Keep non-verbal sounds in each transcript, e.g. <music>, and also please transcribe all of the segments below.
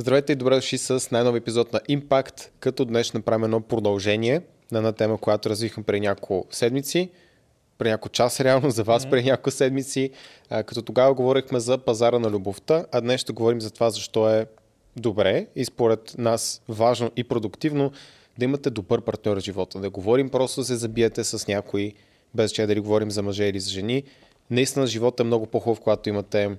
Здравейте и добре дошли с най-нов епизод на Impact, като днес направим едно продължение на една тема, която развихме преди няколко седмици, преди няколко часа реално за вас, преди няколко седмици, а, като тогава говорихме за пазара на любовта, а днес ще говорим за това защо е добре и според нас важно и продуктивно да имате добър партньор в живота. Да говорим просто да се забиете с някой, без че дали говорим за мъже или за жени. Наистина живота е много по-хубав, когато имате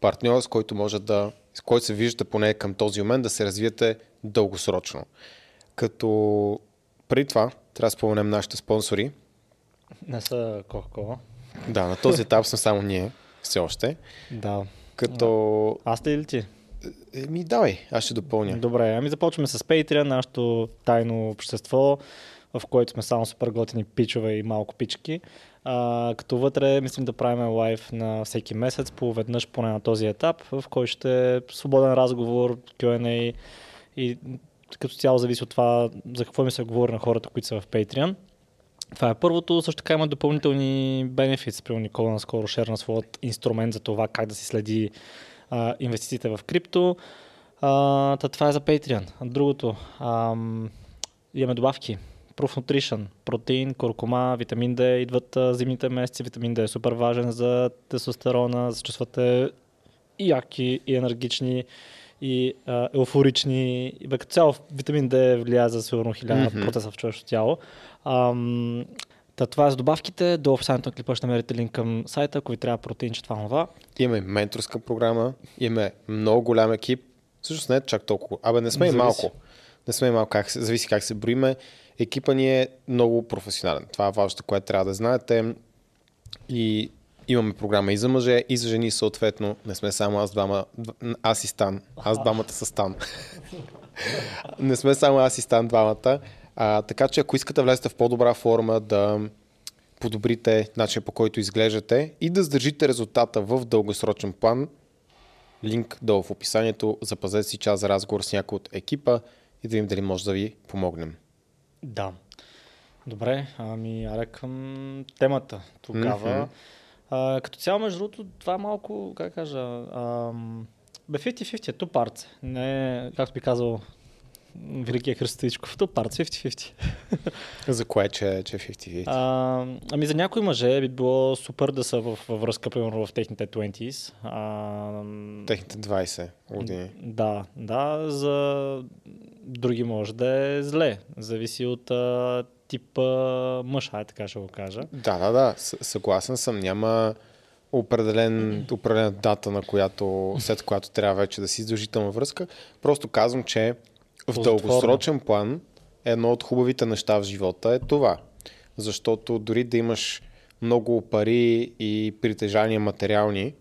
партньор, с който може да, с който се виждате поне към този момент да се развиете дългосрочно. Като преди това трябва да споменем нашите спонсори. Не са Coca-Cola. Да, на този етап сме само ние, все още. Да. Като... Аз ли или ти? Еми, давай, аз ще допълня. Добре, ами започваме с Patreon, нашето тайно общество, в което сме само супер готини пичове и малко пички. А, като вътре мислим да правим лайв на всеки месец, по веднъж поне на този етап, в който ще е свободен разговор, Q&A и като цяло зависи от това за какво ми се говори на хората, които са в Patreon. Това е първото. Също така има допълнителни бенефити. При Никола наскоро шерна своят инструмент за това как да си следи а, инвестициите в крипто. А, та това е за Patreon. Другото, ам, имаме добавки. Proof Nutrition, протеин, куркума, витамин D идват зимните месеци. Витамин D е супер важен за тестостерона, за да чувствате и яки, и енергични, и а, еуфорични. И бе, като цяло витамин D влияе за сигурно 1000% mm-hmm. в човешкото тяло. Ам, Та, това е за добавките. До описанието на клипа ще намерите линк към сайта, ако ви трябва протеин, че това това. Имаме менторска програма, имаме много голям екип. Всъщност не е чак толкова. Абе, не сме и малко. Не сме и малко, как, зависи как се броиме. Екипа ни е много професионален. Това е важното, което трябва да знаете. И имаме програма и за мъже, и за жени съответно. Не сме само аз двама, аз и Стан. Аз двамата са Стан. <laughs> не сме само аз и Стан двамата. А, така че ако искате да влезете в по-добра форма, да подобрите начина по който изглеждате и да сдържите резултата в дългосрочен план, линк долу в описанието, запазете си час за разговор с някой от екипа и да видим дали може да ви помогнем. Да. Добре, ами аре към темата тогава. Mm-hmm. А, като цяло, между другото, това е малко, как кажа, ам, бе 50-50 е тупарце. Не, както би казал Великия Христо Ичков. То парт 50-50. за кое, че, че 50-50? А, ами за някои мъже би било супер да са в, във връзка, примерно в техните 20s. А, техните 20 години. Да, да. За други може да е зле. Зависи от а, типа мъж, ай така ще го кажа. Да, да, да. Съгласен съм. Няма определен, определена дата, на която, след която трябва вече да си издължителна връзка. Просто казвам, че в дългосрочен план едно от хубавите неща в живота е това. Защото дори да имаш много пари и притежания материални,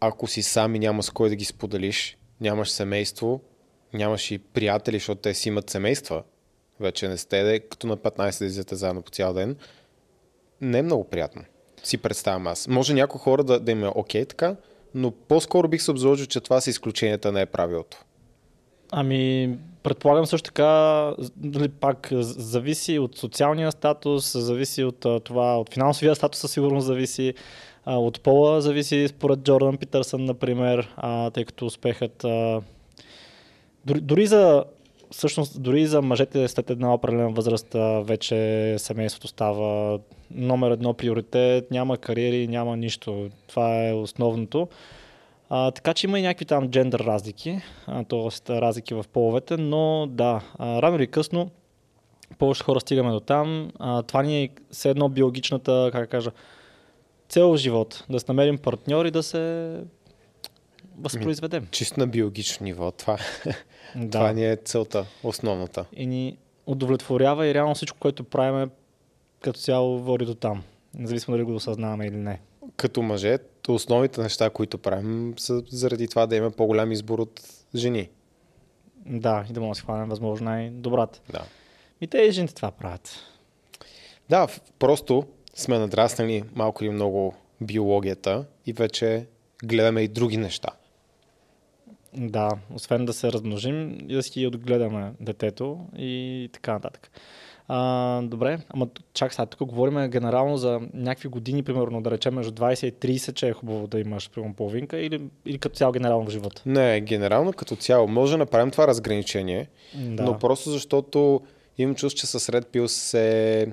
ако си сам и няма с кой да ги споделиш, нямаш семейство, нямаш и приятели, защото те си имат семейства, вече не сте, като на 15 да излезете заедно по цял ден, не е много приятно. Си представям аз. Може някои хора да, да им е окей okay, така, но по-скоро бих се обзложил, че това са изключенията, не е правилото. Ами, предполагам също така, дали пак зависи от социалния статус, зависи от това, от финансовия статус със сигурност зависи, от пола зависи според Джордан Питърсън, например, тъй като успехът дори, дори за всъщност дори за мъжете след една определена възраст вече семейството става номер едно приоритет, няма кариери, няма нищо. Това е основното. А, така че има и някакви там джендър разлики, т.е. разлики в половете, но да, рано или късно повече хора стигаме до там. А, това ни е все едно биологичната, как кажа, цел живот. Да се намерим партньори, да се възпроизведем. Чисто на биологично ниво. Това, да. това ни е целта, основната. И ни удовлетворява и реално всичко, което правиме като цяло води до там. Независимо дали го осъзнаваме или не като мъже, основните неща, които правим, са заради това да имаме по-голям избор от жени. Да, и да може да си хванем възможно най-добрата. Да. И те и жените това правят. Да, просто сме надраснали малко или много биологията и вече гледаме и други неща. Да, освен да се размножим и да си отгледаме детето и така нататък. А, добре, ама чак сега, тук говорим генерално за някакви години, примерно да речем между 20 и 30, че е хубаво да имаш примерно половинка или, или като цяло генерално в живота? Не, генерално като цяло. Може да направим това разграничение, да. но просто защото имам чувство, че със Red Pill се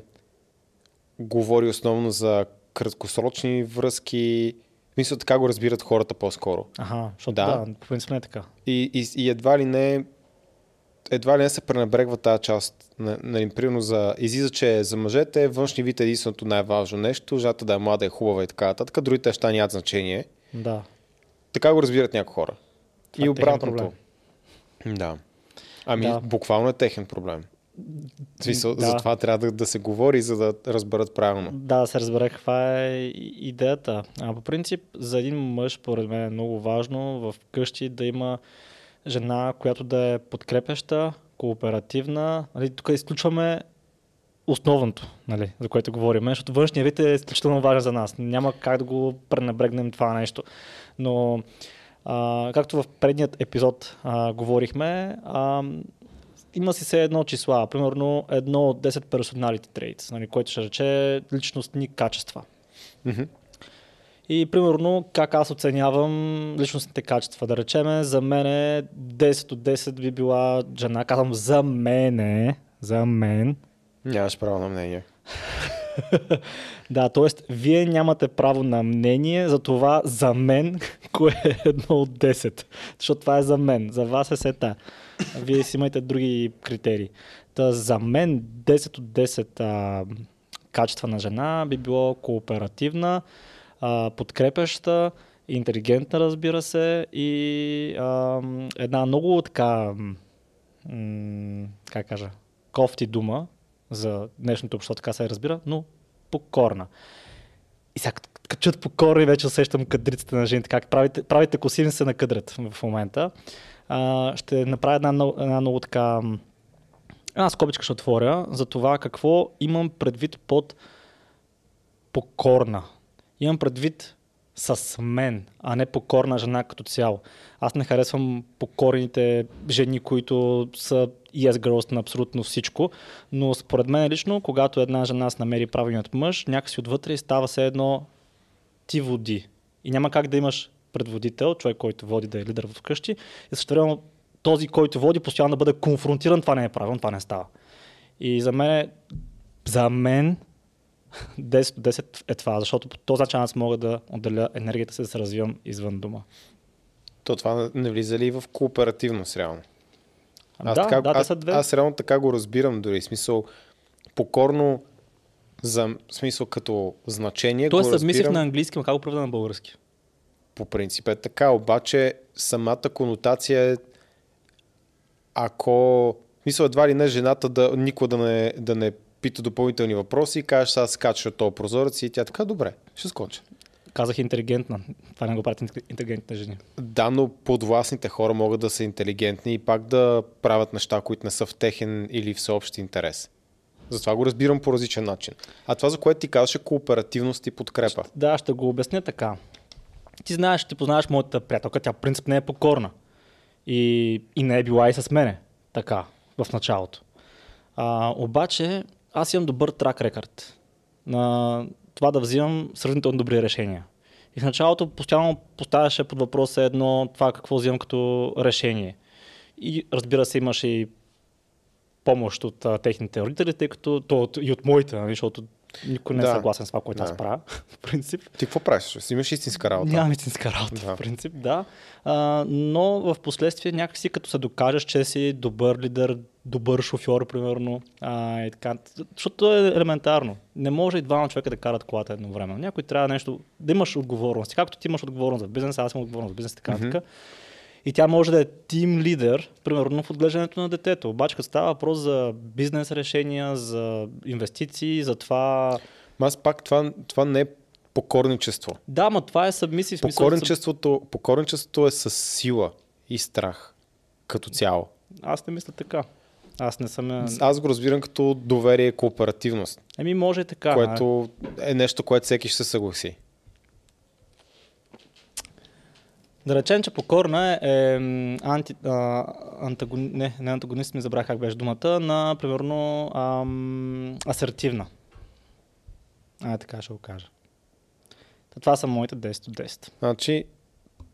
говори основно за краткосрочни връзки. Мисля, така го разбират хората по-скоро. Ага, защото да, да по принцип не е така. И, и, и едва ли не едва ли не се пренебрегва тази част. Нали, примерно за, излиза, че за мъжете външни вид е единственото най-важно нещо, жата да е млада, е хубава и така нататък, другите неща нямат значение. Да. Така го разбират някои хора. Това и е обратното. Да. Ами, да. буквално е техен проблем. Смисъл, да. за това трябва да, да се говори, за да разберат правилно. Да, да се разбере каква е идеята. А по принцип, за един мъж, поред мен е много важно в къщи да има жена, която да е подкрепяща, кооперативна. Нали, тук изключваме основното, нали, за което говорим, защото външният вид е изключително важен за нас. Няма как да го пренебрегнем това нещо. Но, а, както в предният епизод а, говорихме, а, има си се едно числа, примерно едно от 10 personality traits, нали, което ще рече личностни качества. Mm-hmm. И примерно как аз оценявам личностните качества. Да речеме, за мен 10 от 10 би била жена. Казвам за мене, за мен. Нямаш право на мнение. <laughs> да, т.е. вие нямате право на мнение за това за мен, <laughs> кое е едно от 10. Защото това е за мен, за вас е сета. Вие си имате други критерии. Та за мен 10 от 10 а, качества на жена би било кооперативна, а, подкрепяща, интелигентна, разбира се, и а, една много така, м- как кажа, кофти дума за днешното общество, така се разбира, но покорна. И сега като чуят покорни, вече усещам кадриците на жените, как правите, правите се накъдрят в момента. А, ще направя една, една много така една скобичка ще отворя за това какво имам предвид под покорна. Имам предвид с мен, а не покорна жена като цяло. Аз не харесвам покорните жени, които са yes girls на абсолютно всичко, но според мен лично, когато една жена се намери правилният мъж, някакси отвътре става се едно ти води. И няма как да имаш предводител, човек, който води да е лидер в къщи, и също този, който води, постоянно да бъде конфронтиран, това не е правилно, това не става. И за мен, за мен 10 до 10 е това, защото по този начин аз мога да отделя енергията си да се развивам извън дома. То това не влиза ли в кооперативност реално? Аз, да, така, да, аз, две. аз реално така го разбирам дори. Смисъл, покорно за смисъл като значение. Тоест, го разбирам... на английски, как го правда на български? По принцип е така, обаче самата конотация е ако мисля едва ли не жената да никога да не, да не пита допълнителни въпроси и кажеш, аз скача от този прозорец и тя така, добре, ще скоча. Казах интелигентна. Това не го правят интелигентните жени. Да, но подвластните хора могат да са интелигентни и пак да правят неща, които не са в техен или всеобщ интерес. Затова го разбирам по различен начин. А това, за което ти казваш, е кооперативност и подкрепа. Да, ще го обясня така. Ти знаеш, ти познаваш моята приятелка, тя принцип не е покорна. И, и не е била и с мене. Така, в началото. А, обаче, аз имам добър трак рекорд на това да взимам сравнително добри решения. И в началото постоянно поставяше под въпрос едно това какво взимам като решение. И разбира се, имаше и помощ от а, техните родители, тъй като то, и от моите, нали, защото никой не е съгласен с това, което да. аз правя, <laughs> в принцип. Ти какво правиш? Си имаш истинска работа? Нямам истинска работа, да. в принцип, да. А, но в последствие някакси като се докажеш, че си добър лидер, добър шофьор, примерно, а, и така. Защото е елементарно. Не може и двама човека да карат колата едновременно. Някой трябва нещо, да имаш отговорност. Както ти имаш отговорност за бизнес, аз имам отговорност за бизнес, така, mm-hmm. така. И тя може да е тим лидер, примерно в отглеждането на детето. Обаче, като става въпрос за бизнес решения, за инвестиции, за това. Аз пак това, това не е покорничество. Да, но това е събмисив покорничеството, покорничеството е с сила и страх като цяло. Аз не мисля така. Аз не съм. Аз го разбирам като доверие и кооперативност. Еми, може и така. Което е нещо, което всеки ще се съгласи. Да речем, че покорна е, е анти, а, антагони, не, не антагонист, ми забрах как беше думата, на, примерно, ам, асертивна. А, така ще го кажа. Та, това са моите 10 от 10. Значи,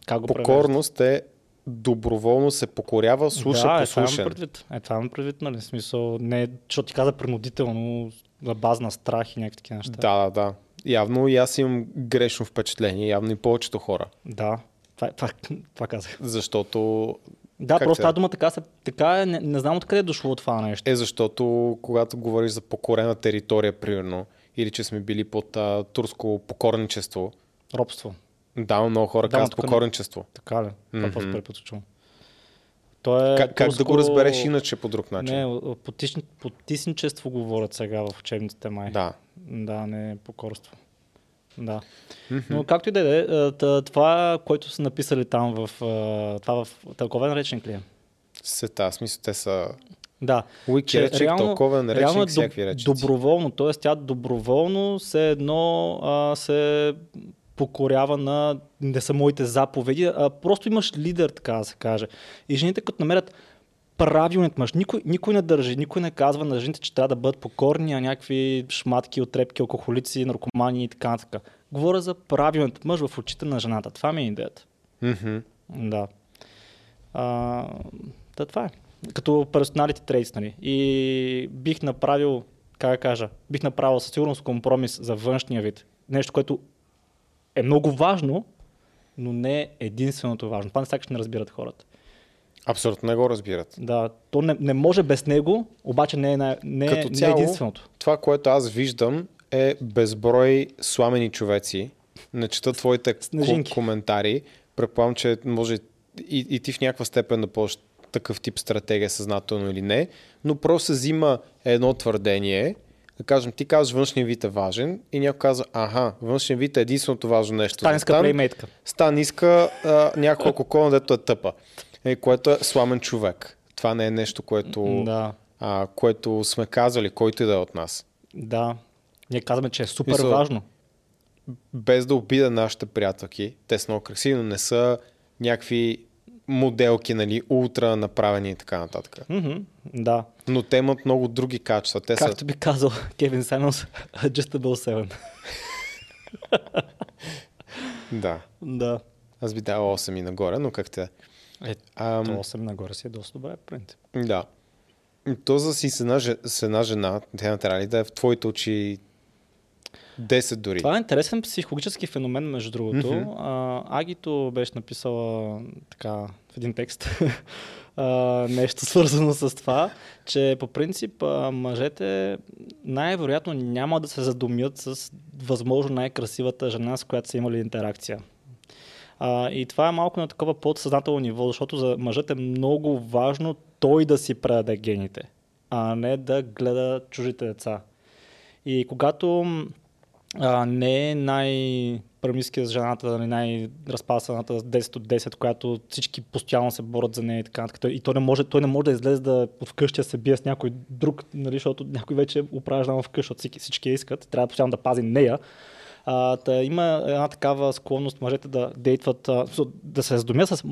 Как го покорност е доброволно се покорява, слуша, да, послушен. Е, това имам предвид. Е, това имам предвид, нали? Смисъл, не, защото ти каза принудително, на база на страх и някакви такива неща. Да, да, да. Явно и аз имам грешно впечатление, явно и повечето хора. Да, това, това, <laughs> това казах. Защото Да, Как просто тази дума така, се, така е, не, не знам откъде е дошло това нещо. е защото когато говориш за покорена територия, примерно, или че сме били под а, турско покорничество, Робство. да, много хора Да, казват тук не- покорничество. Така ли? Това Мгм. просто препът чувам. То е Как, как да го турско- разбереш иначе по друг начин? Не, потисн... потисничество говорят сега в учебниците май. Да. Да, не покорство. Да. Мгм. Но както и да е, та- това, което са написали там в... а, Това в тълковен речник ли е? Сета, смисъл, те са Да. Wiki Че речник, тълковен реално е речник, всякакви речници. доброволно, т.е. тя доброволно се едно а, се покорява на не са моите заповеди, а просто имаш лидер, така да се каже. И жените като намерят правилният мъж, никой, никой не държи, никой не казва на жените, че трябва да бъдат покорни, а някакви шматки, отрепки, алкохолици, наркомани и така нататък. Говоря за правилният мъж в очите на жената. Това ми е идеята. Мгм. Да. А, да, това е. Като персоналите трейдс, нали. И бих направил, как да кажа, бих направил със сигурност компромис за външния вид. Нещо, което е много важно, но не е единственото важно. Това не сякаш не разбират хората. Абсолютно не го разбират. Да, то не, не може без него, обаче не е, не, е- Като не е цяло- единственото. Това, което аз виждам е безброй сламени човеци. Не чета твоите Снежинки. ко- коментари. Предполагам, че може и, и ти в някаква степен да ползваш такъв тип стратегия, съзнателно или не, но просто се взима едно твърдение, да кажем, ти казваш външния вид е важен и някой казва, аха, външния вид е единственото важно нещо. Стан. плеймейтка. Стан иска а, някаква кокона, дето е тъпа. Е, което е сламен човек. Това не е нещо, което, Да, а, което сме казали, който и да е от нас. да. Ние казваме, че е супер Мисъл- важно. без да обида нашите приятелки, те са много красиви, но не са някакви моделки, нали, ултра направени и така нататък. Мгм, да. Но те имат много други качества. Те Както са... би казал Кевин Саймонс, <laughs> Adjustable <laughs> 7. Да. Да. Аз би дал 8 и нагоре, но как те... Е, то 8 нагоре си е доста добре, в принцип. Да. То за си с една, с една жена, тя не трябва ли да е в твоите очи 10 дори. Това е интересен психологически феномен, между другото. А, Агито беше написала така в един текст <laughs> а, нещо свързано с това, че по принцип а, мъжете най-вероятно няма да се задумят с възможно най-красивата жена, с която са имали интеракция. А, и това е малко на такова подсъзнателно ниво, защото за мъжът е много важно той да си предаде гените, а не да гледа чужите деца. И когато а, не е най-премиския с жената, нали, най-разпасаната с 10 от 10, която всички постоянно се борят за нея и така нататък. И той не може, той не може да излезе да от вкъщи се бие с някой друг, нали, защото някой вече упражнява вкъщи, защото всички, всички искат. Трябва постоянно да пази нея. А, та, има една такава склонност мъжете да дейтват, а, да се раздумят с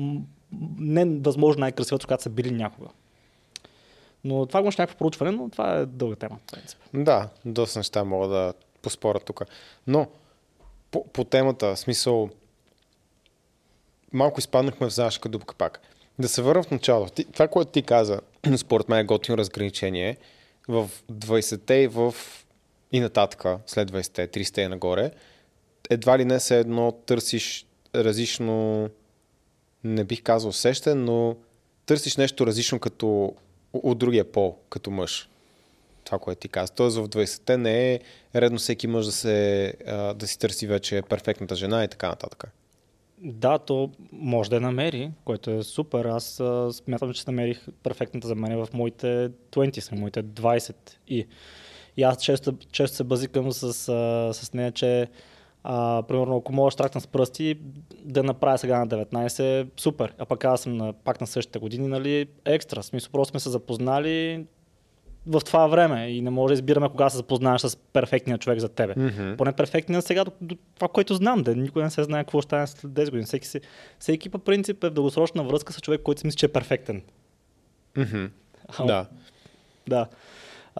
невъзможно най-красивата, с която са били някога. Но това го някакво проучване, но това е дълга тема. в принцип. Да, доста неща мога да поспоря тук. Но по, по темата, смисъл, малко изпаднахме в заешка дупка пак. Да се върна в началото. Това, което ти каза, <clears throat> според мен е готино разграничение в 20-те и в и нататък, след 20-те, 30-те и нагоре, едва ли не се едно търсиш различно, не бих казал усещане, но търсиш нещо различно като от другия пол, като мъж това, което ти каза. Тоест в 20-те не е редно всеки мъж да, се, да си търси вече перфектната жена и така нататък. Да, то може да я намери, което е супер. Аз а, смятам, че намерих перфектната за мен в моите 20, в моите 20 и. И аз често, често се базикам с, а, с нея, че а, примерно ако мога да штракна с пръсти, да направя сега на 19, супер. А пък аз съм на, пак на същите години, нали, екстра. В смисъл, просто сме се запознали, в това време и не може да избираме кога се запознаеш с перфектния човек за тебе. Мгм. Поне перфектният сега, до, до това, което знам, да никой не се знае какво ще стане след 10 години. Всеки, си, всеки по принцип е в дългосрочна връзка с човек, който си мисли, че е перфектен. Мгм. А, Да. Да.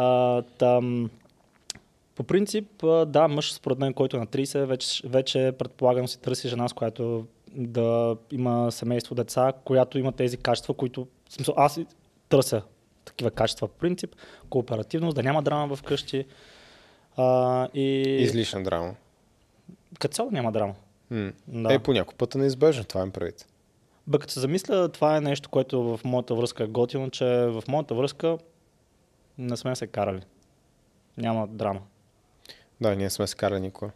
А, там, по принцип, да, мъж според мен, който е на 30, вече, вече предполагам си търси жена, с която да има семейство, деца, която има тези качества, които... Смисъл, аз търся такива качества по принцип. Кооперативност, да няма драма вкъщи. А, и Излишна драма. като цяло няма драма. М. Да. Е, по някой път е неизбежно, това им правите. Бе, като се замисля, това е нещо, което в моята връзка е готино, че в моята връзка не сме се карали. Няма драма. Да, ние сме се карали никога.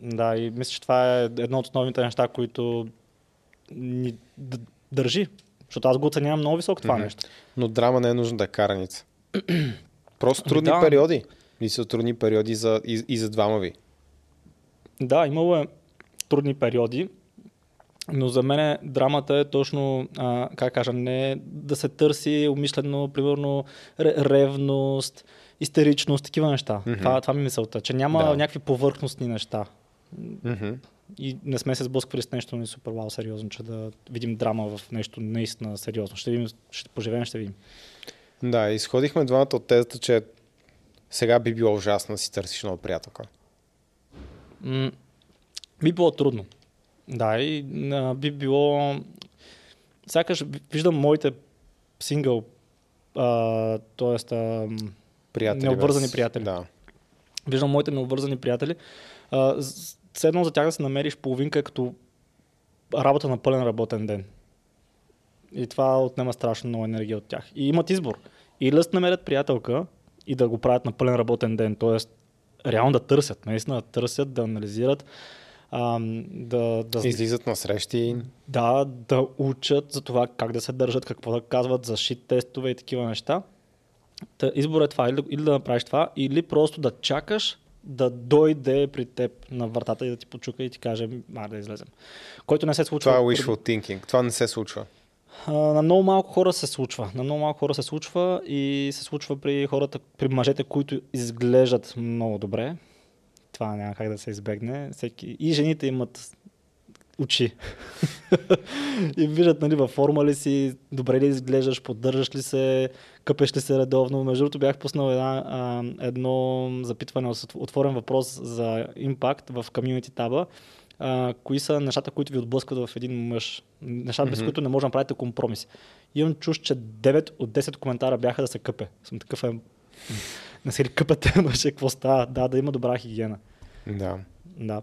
Да, и мисля, че това е едно от основните неща, които ни държи. Защото аз го оценявам много високо това Мгм. нещо. Но драма не е нужно да е караница. <clears throat> Просто Ами трудни да. периоди. И са трудни периоди за, и, и за двама ви. Да, имало е трудни периоди, но за мен драмата е точно, а, как кажа, не да се търси умишлено, примерно, ре- ревност, истеричност, такива неща. Мгм. Това, това ми е мисълта, че няма Да. някакви повърхностни неща. Мгм. И не сме се сблъсквали с нещо не супер вау сериозно, че да видим драма в нещо наистина сериозно. Ще видим, ще поживеем, ще видим. Да, изходихме двамата от тезата, че сега би било ужасно да си търсиш нова приятелка. М- би било трудно. Да, и а, би било... Сякаш ви- виждам моите сингъл, а, т.е. А, Приятели. Необвързани без- приятели. Да. виждам моите необвързани приятели. А, с- все едно за тях да се намериш половинка като работа на пълен работен ден. И това отнема страшно много енергия от тях. И имат избор. Или да си намерят приятелка и да го правят на пълен работен ден, т.е. реално да търсят, наистина да търсят, да анализират, да, да, Излизат на срещи. да, да учат за това как да се държат, какво да казват, за шит тестове и такива неща. Та, избор е това, или, да- или да направиш това, или просто да чакаш да дойде при теб на вратата и да ти почука и ти каже, ма да излезем. Който не се случва. Това е wishful thinking. Това не се случва. а, на много малко хора се случва. На много малко хора се случва и се случва при хората, при мъжете, които изглеждат много добре. Това няма как да се избегне. Всеки... И жените имат очи. <laughs> и виждат нали, във форма ли си, добре ли изглеждаш, поддържаш ли се, къпеш ли се редовно. Между другото бях пуснал една, а, едно запитване, отворен въпрос за импакт в комьюнити таба. А, кои са нещата, които ви отблъскват в един мъж? Неща, без Мгм. които не може да направите компромис. Имам чуш, че 9 от 10 коментара бяха да се къпе. Съм такъв е... Не се ли къпете, <laughs> мъже, какво става? Да, да има добра хигиена. Да. Да.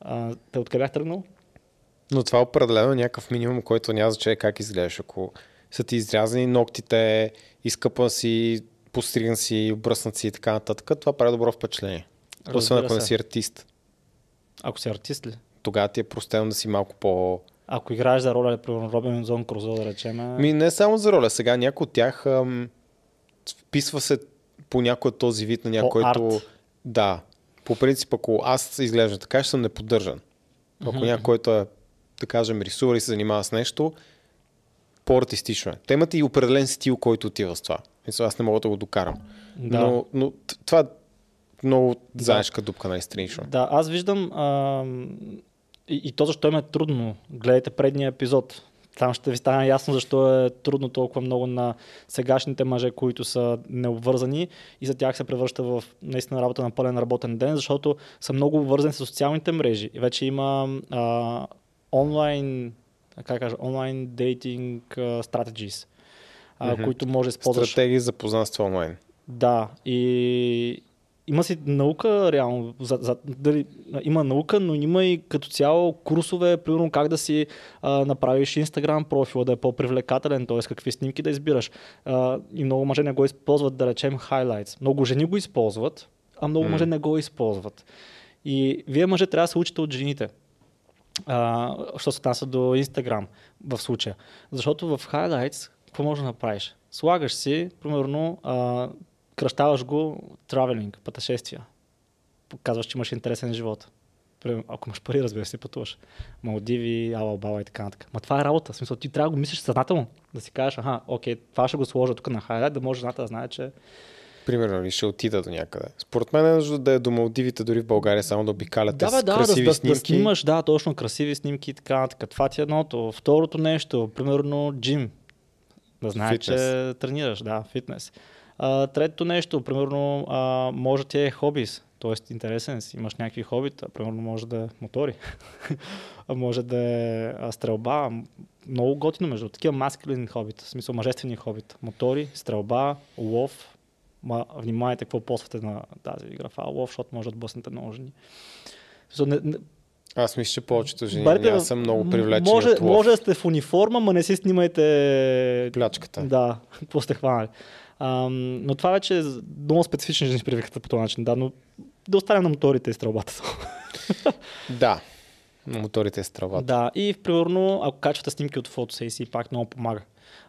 А, те откъде бях тръгнал? Но това определено е някакъв минимум, който няма значение как изглеждаш. Ако са ти изрязани ногтите, изкъпан си, постриган си, обръснат си и така нататък, това прави добро впечатление. Освен Разбира ако не си артист. Ако си артист ли? Тогава ти е простено да си малко по... Ако играеш за роля, примерно Робинзон Крузо, да речем. Ми не само за роля. Сега някой от тях ам, вписва се по някой от този вид на някой, който... Да. По принцип, ако аз изглеждам така, ще съм неподдържан. Ако Мгм. някой, който е, да кажем, рисува и се занимава с нещо, по-артистично е. Те имат и определен стил, който отива с това. Мисля, аз не мога да го докарам. Да. Но, но това много заешка дупка, нали, странично. Да, аз виждам а, и, и то защо им е трудно. Гледайте предния епизод. Там ще ви стане ясно защо е трудно толкова много на сегашните мъже, които са необвързани и за тях се превръща в наистина работа на пълен работен ден, защото са много обвързани с социалните мрежи. И вече има а, онлайн, как кажа, онлайн дейтинг strategies, а, които може да използваш. Стратегии за познанство онлайн. Да, и има си наука реално, за, за, дали, има наука, но има и като цяло курсове, примерно как да си а, направиш Instagram профила, да е по-привлекателен, т.е. какви снимки да избираш. А, и много мъже не го използват, да речем, highlights. Много жени го използват, а много М. мъже не го използват. И вие мъже трябва да се учите от жените. А, що се отнася до Instagram в случая. Защото в highlights какво можеш да направиш? Слагаш си, примерно, а, кръщаваш го травелинг, пътешествия. Показваш, че имаш интересен живот. ако имаш пари, разбира се, пътуваш. Малдиви, Ала Бала и така нататък. Ма това е работа. В смисъл, ти трябва да го мислиш съзнателно. Да си кажеш, аха, окей, това ще го сложа тук на хайлайт, да може жената да знае, че примерно, ли ще отида до някъде. Според мен е нужда да е до Малдивите, дори в България, само да обикаляте да, бе, с да, красиви да, снимки. Да, снимаш, да, точно красиви снимки и така нататък. Това ти е едното. Второто нещо, примерно джим. Да знаеш, че тренираш, да, фитнес. А, третото нещо, примерно, а, може ти е хобис. Тоест интересен си, имаш някакви хобита. Примерно може да е мотори, <laughs> може да е стрелба. Много готино между такива маскулини хобита, в смисъл мъжествени хобита. Мотори, стрелба, лов. Ма, внимайте какво посвате на тази е лов, защото може да отблъснете много жени. Смисъл, не, не, Аз мисля, че повечето жени Барите, няма са много привлечени може, от лов. може да сте в униформа, ма не си снимайте Плячката. да, <laughs> какво сте хванали. Ам, но това вече е много специфични жени привикат по този начин, да, но да оставим на моторите и стрелбата. <laughs> Да. На моторите е стравата. да, и примерно, ако качвате снимки от фотосесии, пак много помага.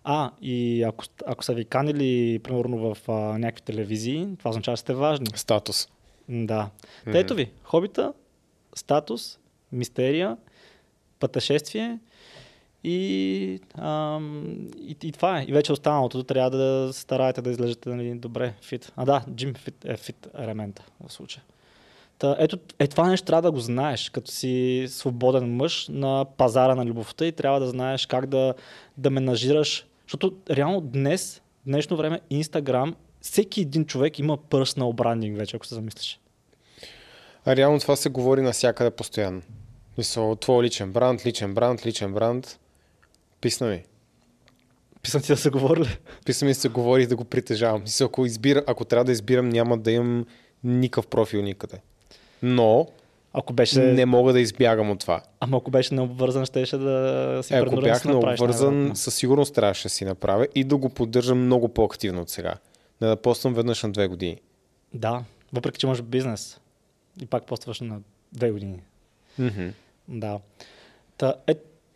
А, и ако, ако са ви канили, примерно в а, някакви телевизии, това означава, че сте важни. Статус. Да. Та ето ви, хобита, статус, мистерия, пътешествие и, ам, и, и това е. И вече останалото трябва да стараете да изглеждате нали, добре, фит. А да, джим фит е фит елемента в случая. Та, ето, е това нещо трябва да го знаеш, като си свободен мъж на пазара на любовта и трябва да знаеш как да, да менажираш. Защото реално днес, днешно време, Инстаграм, всеки един човек има personal брандинг вече, ако се замислиш. А реално това се говори навсякъде постоянно. Мисъл, твой личен бранд, личен бранд, личен бранд. Писна ми. Писам ти да са говорили. Писна ми да се говори и да го притежавам. Мисъл, ако, избира, ако трябва да избирам, няма да имам никакъв профил никъде. Но Ако беше, не мога да избягам от това. ама ако беше необвързан, щеше да си Е, ако да бях направиш необвързан, със сигурност трябваше да си направя и да го поддържам много по-активно от сега. Не да поствам веднъж на две години. Да, въпреки че имаш бизнес. И пак постваш на две години. Мгм. Да. Та, е,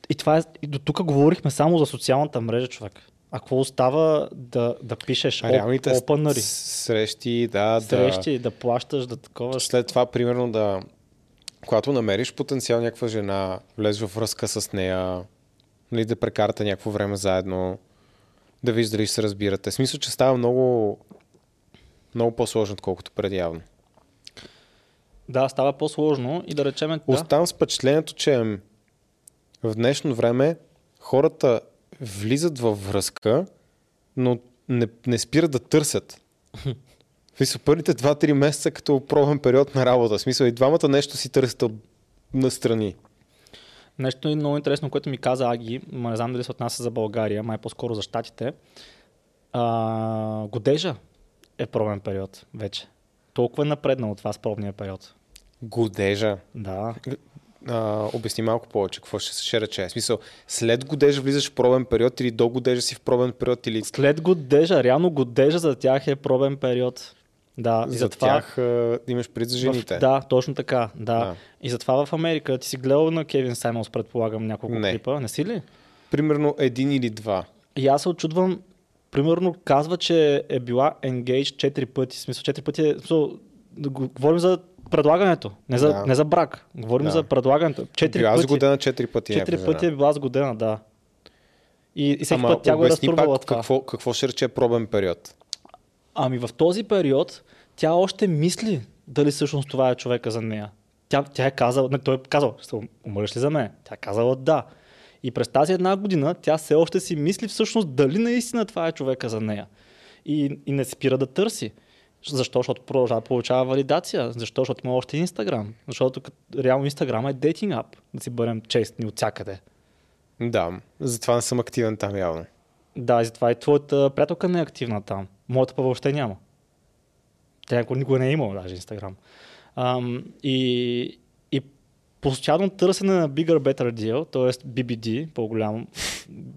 и това е, и до тук говорихме само за социалната мрежа, човек. А какво остава да, да пишеш реалните оп, опънари, с- срещи, да, срещи, да плащаш, да такова. да. След това, примерно, да. Когато намериш потенциал някаква жена, влезеш в връзка с нея, нали, да прекарате някакво време заедно, да виж дали ще се разбирате. В смисъл, че става много, много по-сложно, отколкото преди явно. Да, става по-сложно и да речем, да, Оставам с впечатлението, че в днешно време хората влизат във връзка, но не, не спират да търсят. В първите 2-3 месеца като пробен период на работа. В смисъл, и двамата нещо си търсят настрани. Нещо и много интересно, което ми каза Аги, ма не знам дали се отнася за България, май по-скоро за Штатите. А, годежа е пробен период вече. Толкова е напреднал от това с пробния период. Годежа. Да. А, обясни малко повече, какво ще, ще рече. В смисъл, след годежа влизаш в пробен период или до годежа си в пробен период или След годежа, реално годежа за тях е пробен период. Да, и за затова... тях а, имаш пред за жените. В, да, точно така. Да. Да. И затова в Америка ти си гледал на Кевин Саймонс, предполагам, няколко Не. клипа. Не си ли? Примерно един или два. И аз се очудвам, примерно казва, че е била engaged 4 пъти. В смисъл, 4 пъти е... В смисъл, да го- говорим за предлагането, не за, Да. не за брак. Говорим Да. за предлагането. 4 Била пъти, сгодена 4 пъти. 4 някаква пъти е била сгодена, да. И, и всеки Ама път тя го е разтурвала пак това. какво, какво ще рече пробен период. Ами в този период тя още мисли дали всъщност това е човека за нея. Тя, тя е казала, не, той е казал, умреш ли за мен? Тя е казала да. И през тази една година тя все още си мисли всъщност дали наистина това е човека за нея. И, и не спира да търси. Защо? Защото продължава да получава валидация. Защо? Защото има още Инстаграм. Защото реално Инстаграм е дейтинг ап. Да си бъдем честни от всякъде. Да, затова не съм активен там явно. Да, и затова и твоята приятелка не е активна там. Моята па въобще няма. Тя никога- не е имала даже Инстаграм. Ам, и, и постоянно търсене на bigger better deal, т.е. BBD, по-голямо,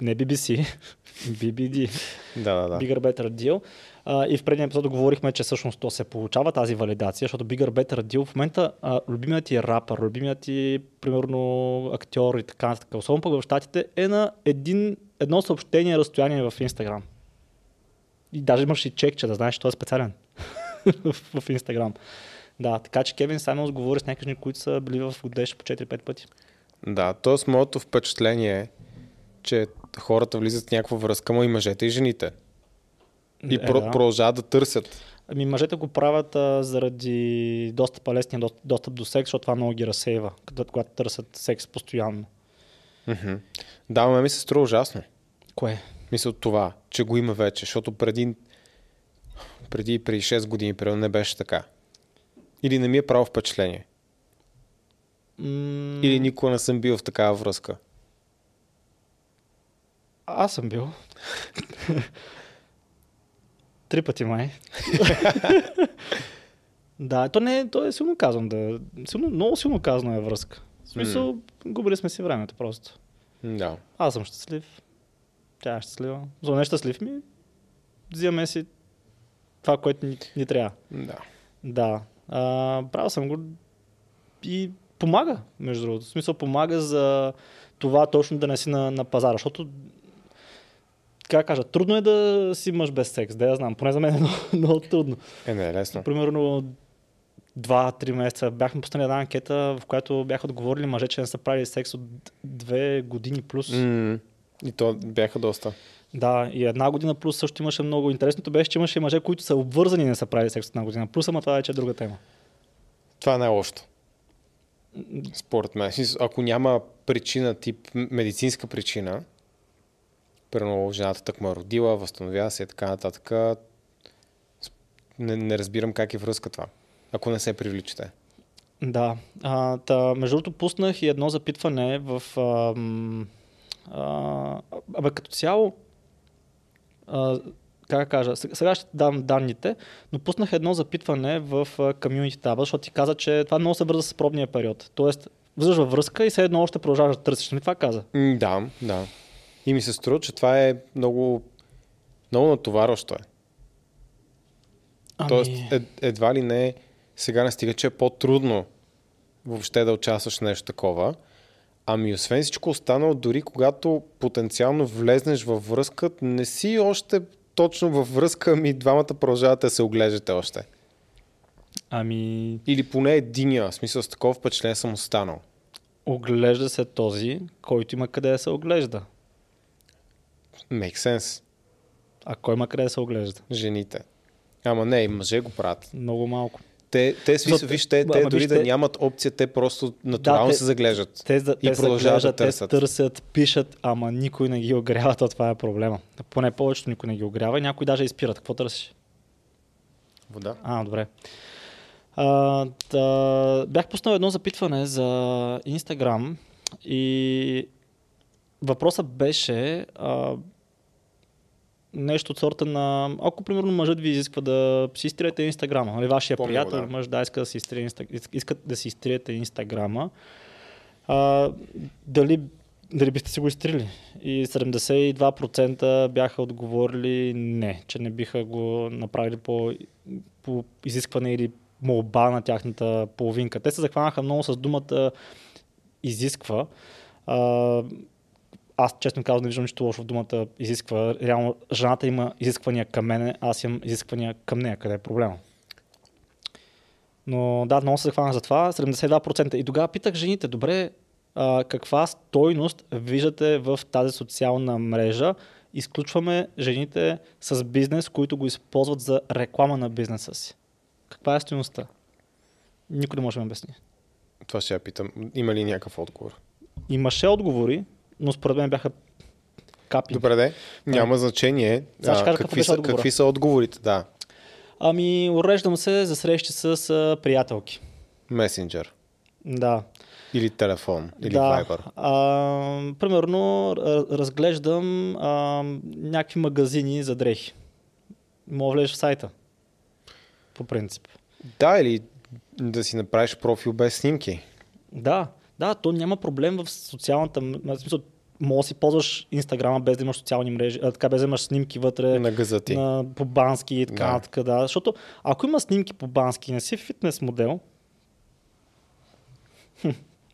не BBC, <laughs> BBD, Да, да, да. bigger better deal. А, и в предния епизод говорихме, че всъщност то се получава тази валидация, защото bigger better deal в момента а, любимият ти рапър, любимият ти, примерно, актьор и така нататък, особено пък в Штатите, е на един, едно съобщение разстояние в Инстаграм. И даже имаш и чекче, да знаеш, че той е специален <laughs> в, Инстаграм. Да, така че Кевин Саймонс говори с някакви които са били в годеш по 4-5 пъти. Да, т.е. моето впечатление е, че хората влизат в някаква връзка, му и мъжете и жените. И Е, про- да. продължават да търсят. Ами мъжете го правят а, заради достъп, лесния достъп, достъп до секс, защото това много ги разсейва, когато, когато търсят секс постоянно. Мгм. Да, ме ми се струва ужасно. Кое? Мисля от това, че го има вече, защото преди, преди, преди 6 години примерно не беше така. Или не ми е право впечатление. М- Или никога не съм бил в такава връзка. Аз съм бил. Три пъти май. <laughs> да, то не то е силно казано. Да, силно, много силно казано е връзка. В смисъл, губили сме си времето просто. Да. Аз съм щастлив. Тя е щастлива. За не щастлив ми, взимаме си това, което ни, ни трябва. Да. Да. А, правил съм го и помага, между другото. В смисъл помага за това точно да не си на, на пазара, защото как кажа, трудно е да си мъж без секс, да я знам, поне за мен е <laughs> много, много трудно. Е, не е лесно. Примерно два-три месеца бяхме пуснали една анкета, в която бяха отговорили мъже, че не са правили секс от две години плюс. М- И то бяха доста. Да, и една година плюс също имаше много. Интересното беше, че имаше мъже, които са обвързани и не са правили секс от една година плюс, ама това вече е друга тема. Това е най-лошото. Според мен. Ако няма причина, тип медицинска причина, примерно жената так му е родила, възстановява се и така нататък, не, не разбирам как е връзка това. Ако не се привличате. Да. А, та, между другото, пуснах и едно запитване в... А, а, абе, като цяло, а, как кажа, сега- ще дам данните, но пуснах едно запитване в комьюнити таба, защото ти каза, че това много се върза с пробния период. Тоест, влизаш във връзка и все едно още продължаваш да търсиш. Нали това каза? Да, да. И ми се струва, че това е много, много натоварващо е. Ами... Тоест, ед, едва ли не, сега не стига, че е по-трудно въобще да участваш в нещо такова. Ами освен всичко останало, дори когато потенциално влезнеш във връзка, не си още точно във връзка, ами двамата продължавате да се оглеждате още. ами, Или поне единия, в смисъл с такова впечатление съм останал. оглежда се този, който има къде да се оглежда. Make sense. А кой къде да се оглежда? Жените. Ама не, и мъже го правят. Много малко. Те, те, смисъл, Зато- виж, те, те дори виж, да те- нямат опция, те просто натурално те- се заглеждат. Те, за, И те продължават да глеждат, те търсят. търсят, пишат, ама никой не ги огрява, то това е проблема. Поне повечето никой не ги огрява и някой даже изпират. Какво търсиш? Вода. А, добре. А, та, бях пуснал едно запитване за Instagram и въпросът беше а, нещо от сорта на, ако примерно мъжът ви изисква да си изтриете Инстаграма, нали, вашия Помня приятел да. мъж да иска да си изтрие, искат да си изтриете Инстаграма, а, дали, дали бихте си го изтрили? И 72% бяха отговорили не, че не биха го направили по, по изискване или молба на тяхната половинка. Те се захванаха много с думата изисква. А, аз честно казвам не виждам нищо лошо в думата изисква. Реално жената има изисквания към мене, аз имам изисквания към нея. Къде е проблема? Но да, много се захванах за това. 72%. И тогава питах жените, добре, а, каква стойност виждате в тази социална мрежа? Изключваме жените с бизнес, които го използват за реклама на бизнеса си. Каква е стойността? Никой не може да ми обясни. Това ще я питам. Има ли някакъв отговор? Имаше отговори, но според мен бяха капи. Добре, де. Няма значение. Ще А, кажа какво какви, беше са, отговора. какви са отговорите? Да. Ами, уреждам се за срещи с а, приятелки. Месенджер. Да. Или телефон. Или да. Viber. А, примерно, разглеждам а, някакви магазини за дрехи. Мога влезеш в сайта. По принцип. Да, или да си направиш профил без снимки. Да, да, то няма проблем в социалната... В смисъл, може да си ползваш Инстаграма без да имаш социални мрежи, а, така без да имаш снимки вътре На гъза ти. на, по бански и така Да. нататък. Да. Защото ако има снимки по бански и не си фитнес модел, хм,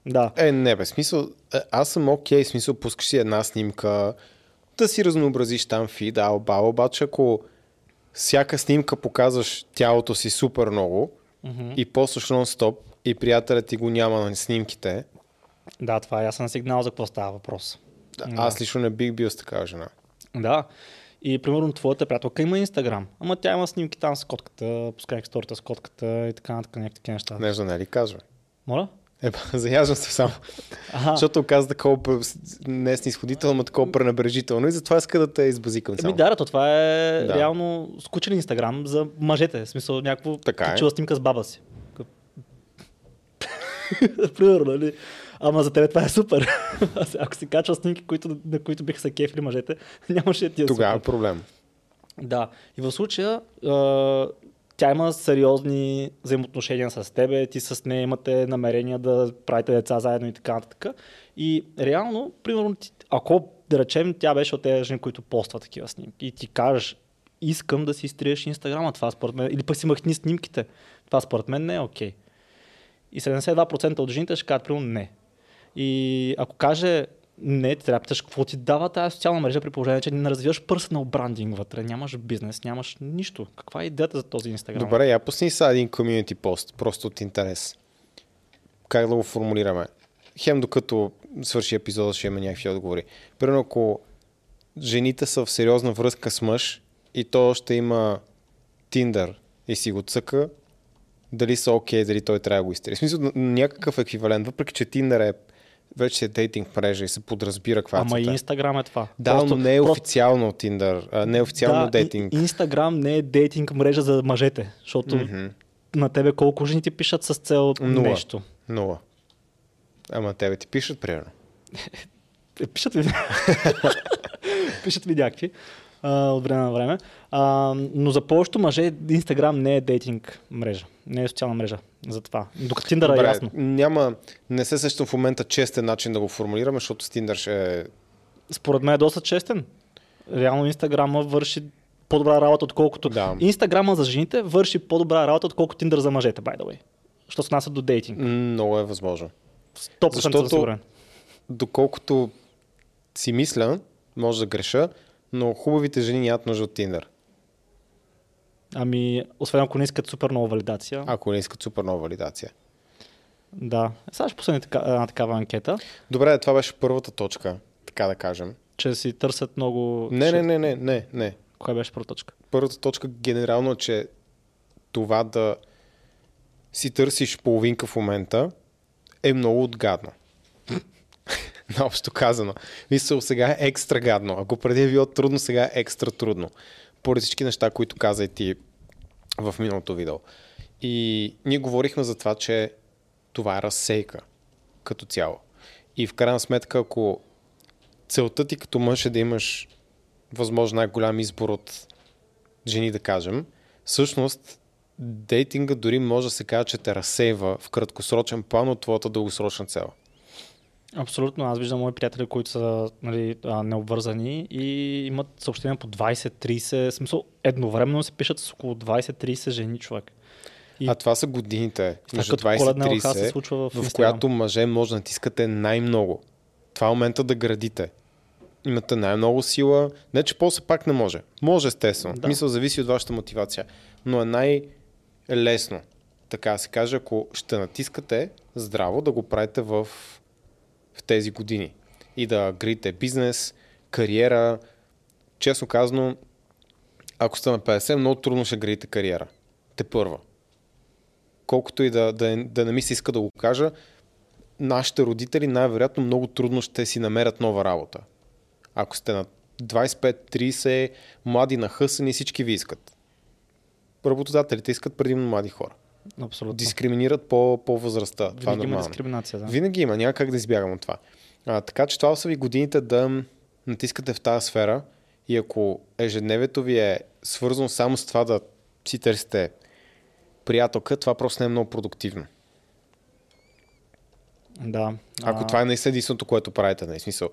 да, Е, не бе, смисъл, е, аз съм окей, смисъл, пускаш си една снимка, да си разнообразиш там фид, а оба, обаче ако всяка снимка показваш тялото си супер много Мгм. и постваш нон-стоп и приятелят ти го няма на снимките, Да, това е ясен сигнал за какво става въпрос. да. Да. аз лично не бих бил с такава жена. Да. И примерно твоята приятелка има Инстаграм, ама тя има снимки там с котката, пускай сторията с котката и така нататък, някакви такива неща. Не знам, не ли казва? Моля? Е, <laughs> заяждам се само. Ага. Защото оказа такова не снисходително, но такова пренебрежително и затова иска да те избазикам. Еми да, то това е Да. реално скучен Инстаграм за мъжете. В смисъл някакво Така е. снимка с баба си. <laughs> Примерно, нали? Ама за тебе това е супер. <laughs> Ако си качвал снимки, които, на които биха се кефили мъжете, <laughs> нямаше да ти е Тогава е супер. проблем. Да. И в случая тя има сериозни взаимоотношения с тебе, ти с нея имате намерения да правите деца заедно и така нататък. И реално, примерно, ако да речем, тя беше от тези жени, които поства такива снимки и ти кажеш, искам да си изтриеш инстаграма, това според мен, или пък си махни снимките, това според мен не е окей. И 72% от жените ще кажат, примерно, не. И ако каже не, ти трябва да питаш какво ти дава тази социална мрежа при положение, че не развиваш personal брандинг вътре, нямаш бизнес, нямаш нищо. Каква е идеята за този инстаграм? Добре, я пусни сега един комьюнити пост, просто от интерес. Как да го формулираме? Хем докато свърши епизода ще има някакви отговори. Примерно ако жените са в сериозна връзка с мъж и то ще има Тиндър и си го цъка, дали са окей, дали той трябва да го изтери. В смисъл някакъв еквивалент, въпреки че Тиндър е вече е дейтинг мрежа и се подразбира каква Ама и е. инстаграм е това. Да, но не е официално Тиндър, а, не е официално да, дейтинг. Инстаграм не е дейтинг мрежа за мъжете, защото Мгм. на тебе колко жени ти пишат с цел Нула. нещо. Нула. Ама тебе ти пишат, примерно. Е, <laughs> Пишат ми, <laughs> пишат ми някакви а, от време на време. А, но за повечето мъже Инстаграм не е дейтинг мрежа. Не е социална мрежа. Затова. Докато Тиндър е ясно. няма, не се сещам в момента честен начин да го формулираме, защото с Tinder ще е... Според мен е доста честен. Реално Инстаграма върши по-добра работа, отколкото... Да. Инстаграма за жените върши по-добра работа, отколкото Тиндър за мъжете, by the way. Що се отнася до дейтинг. Много е възможно. 100% Защото- съм сигурен. Доколкото си мисля, може да греша, но хубавите жени нямат нужда от Tinder. Ами, освен ако не искат супер много валидация. Ако не искат супер нова валидация. Да. Сега ще последне така, една такава анкета, Добре, това беше първата точка, така да кажем. че си търсят много... Не, ще- не, не, не, не, не. Коя беше първа точка? Първата точка генерално е, че това да си търсиш половинка в момента е много отгадно. <laughs> Наобщо казано. Мисъл, сега е екстра гадно. Ако преди е било трудно, сега е екстра трудно. Поради всички неща, които каза и ти в миналото видео. И ние говорихме за това, че това е разсейка като цяло. И в крайна сметка, ако целта ти като мъж е да имаш възможно най-голям избор от жени, да кажем, всъщност дейтинга дори може да се каже, че те разсейва в краткосрочен план от твоята дългосрочна цел. Абсолютно. Аз виждам мои приятели, които са нали, необвързани и имат съобщения по 20-30, в смисъл едновременно се пишат с около 20-30 жени човек. И А това са годините между като 20 коледна и лъха се 30, случва в, в която мъже може да натискате най-много. Това е момента да градите. Имате най-много сила. Не, че после пак не може. Може естествено. Да. Мисъл, зависи от вашата мотивация. Но е най-лесно, така се каже, ако ще натискате здраво, да го правите в, в тези години. И да градите бизнес, кариера. Честно казано, ако сте на 50, много трудно ще градите кариера. Те първа колкото и да, да, да не ми се иска да го кажа, нашите родители най-вероятно много трудно ще си намерят нова работа. Ако сте на 25-30, млади нахъсани, всички ви искат. Работодателите искат предимно млади хора. Абсолютно. Дискриминират по, по възрастта. Това е Винаги има дискриминация. Да. Винаги има, няма как да избягам от това. А, така че това са ви годините да натискате в тази сфера и ако ежедневието ви е свързано само с това да си търсите приятелка, това просто не е много продуктивно. Да. Ако това е наистина единственото, което правите, не смисъл.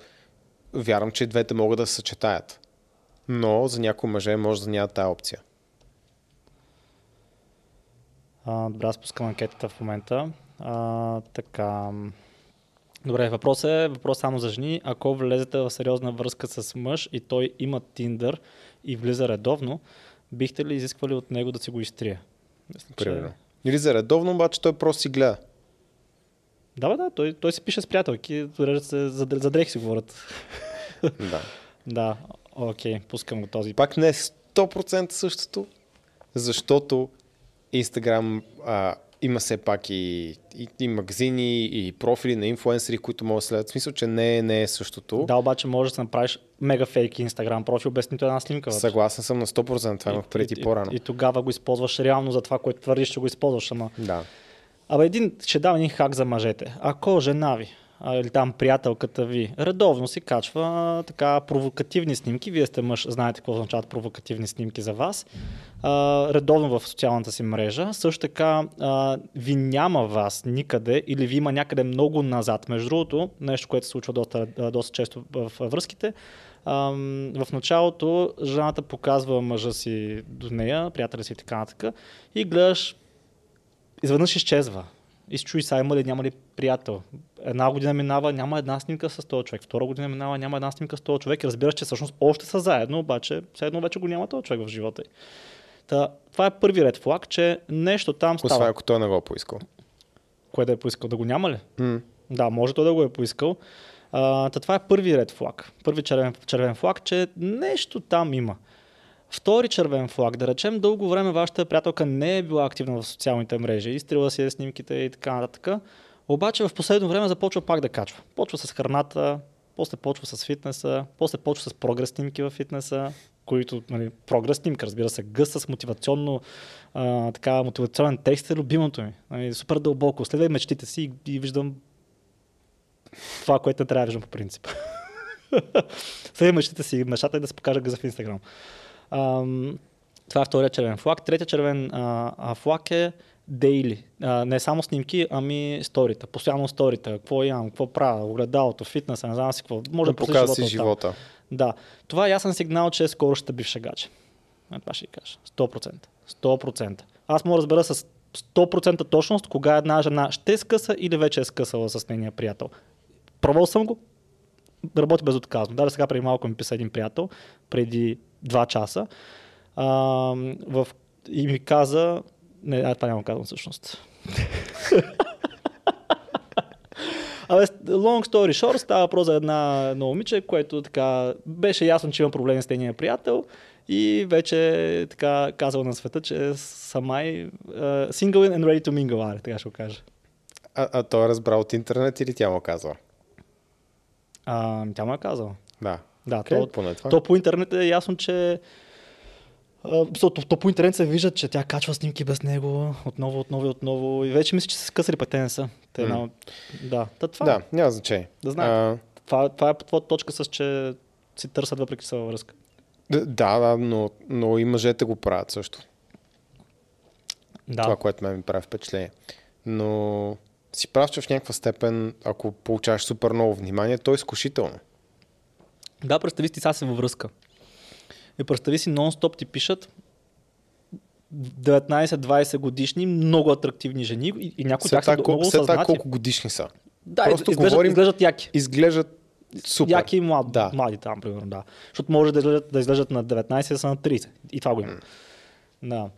Вярвам, че двете могат да се съчетаят. Но за някои мъже може да няма тази опция. А, добре, аз пускам анкетата в момента. А, така. Добре, въпрос е, въпрос само за жени. Ако влезете в сериозна връзка с мъж и той има Тиндър и влиза редовно, бихте ли изисквали от него да си го изтрие? Мисля, че Примерно. Или за редовно, обаче той просто си гледа. Да, бе, да, той, той си пише с приятелки, режат се, за, за дрехи си говорят. <laughs> Да. да, окей, пускам го този. Пак не е 100% същото, защото Instagram а, има все пак и, и, и магазини, и профили на инфуенсери, които могат да следят. В смисъл, че не, не е същото. Да, обаче можеш да направиш мега фейк Инстаграм профил без нито една снимка. Вътре. Съгласен съм на 100%, това имах преди и, по-рано. И, и, тогава го използваш реално за това, което твърдиш, че го използваш. Ама... Да. Абе, един, ще дам един хак за мъжете. Ако жена ви а, или там приятелката ви редовно си качва така провокативни снимки, вие сте мъж, знаете какво означават провокативни снимки за вас, а, редовно в социалната си мрежа, също така а, ви няма вас никъде или ви има някъде много назад. Между другото, нещо, което се случва доста, доста често в връзките, в началото жената показва мъжа си до нея, приятеля си и така нататък, и гледаш изведнъж изчезва. Изчуй са има ли, няма ли приятел. Една година минава, няма една снимка с този човек. Втора година минава, няма една снимка с този човек. И разбираш, че всъщност още са заедно, обаче все едно вече го няма този човек в живота. Та, това е първи ред флаг, че нещо там става. Освен ако той не го е поискал. Кое да е поискал? Да го няма ли? Mm. Да, може той да го е поискал. А, та това е първи ред флаг. Първи червен, червен флаг, че нещо там има. Втори червен флаг, да речем, дълго време вашата приятелка не е била активна в социалните мрежи, изтрила си е снимките и така нататък. Обаче в последно време започва пак да качва. Почва с храната, после почва с фитнеса, после почва с прогрес снимки в фитнеса, които, нали, прогрес снимка, разбира се, гъс с мотивационно, а, така, мотивационен текст е любимото ми. Нали, супер дълбоко. Следвай мечтите си и, и виждам това, което не трябва да виждам по принцип. <laughs> Следвай мечтите си, мечтата е да се покажа гъза в Инстаграм. Ам, това е втория червен флаг. Третия червен а, а, флаг е дейли. Не само снимки, ами сторита. Постоянно сторита. Какво имам, какво правя, огледалото, фитнеса, не знам си какво. Може да покажа си живота. Да. Това е ясен сигнал, че скоро ще бивша гаче. Е, това ще кажа. 100%. 100%. Аз мога да разбера с 100% точност кога една жена ще скъса или вече е скъсала с нейния приятел. Пробвал съм го, работи безотказно. Даже сега преди малко ми писа един приятел, преди два часа, а, в, и ми каза, не, а, това няма казвам всъщност. <laughs> Абе, long story short, става въпрос за една, едно момиче, което така беше ясно, че има проблеми с нейния приятел и вече така казал на света, че са май uh, single and ready to mingle, аре, така ще го кажа. А, а той е разбрал от интернет или тя му казва? А, тя му е казала. Да. Да, okay, то, поне това. то по интернет е ясно, че то, то, то по интернет се вижда, че тя качва снимки без него отново, отново и отново. И вече мисля, че се скъсали пък те не са. Те mm. на... Да, Та, това, да, няма значение. Да знаете. А... Това, това е твоя точка с, че си търсят въпреки са във връзка. Да, да, но, но и мъжете го правят също. Да. Това, което ме ми прави впечатление. Но си прав, че в някаква степен, ако получаваш супер много внимание, то е изкушително. Да, представи си, сега си във връзка. И представи си, нон-стоп ти пишат 19-20 годишни, много атрактивни жени и, и някои тях са много осъзнати. колко годишни са. Да, Просто изглеждат, говорим, изглеждат яки. Изглеждат супер. Яки и млад, да. млади там, примерно, да. Защото може да изглеждат, да изглеждат на 19 и да са на 30. И това го има. Mm. Да.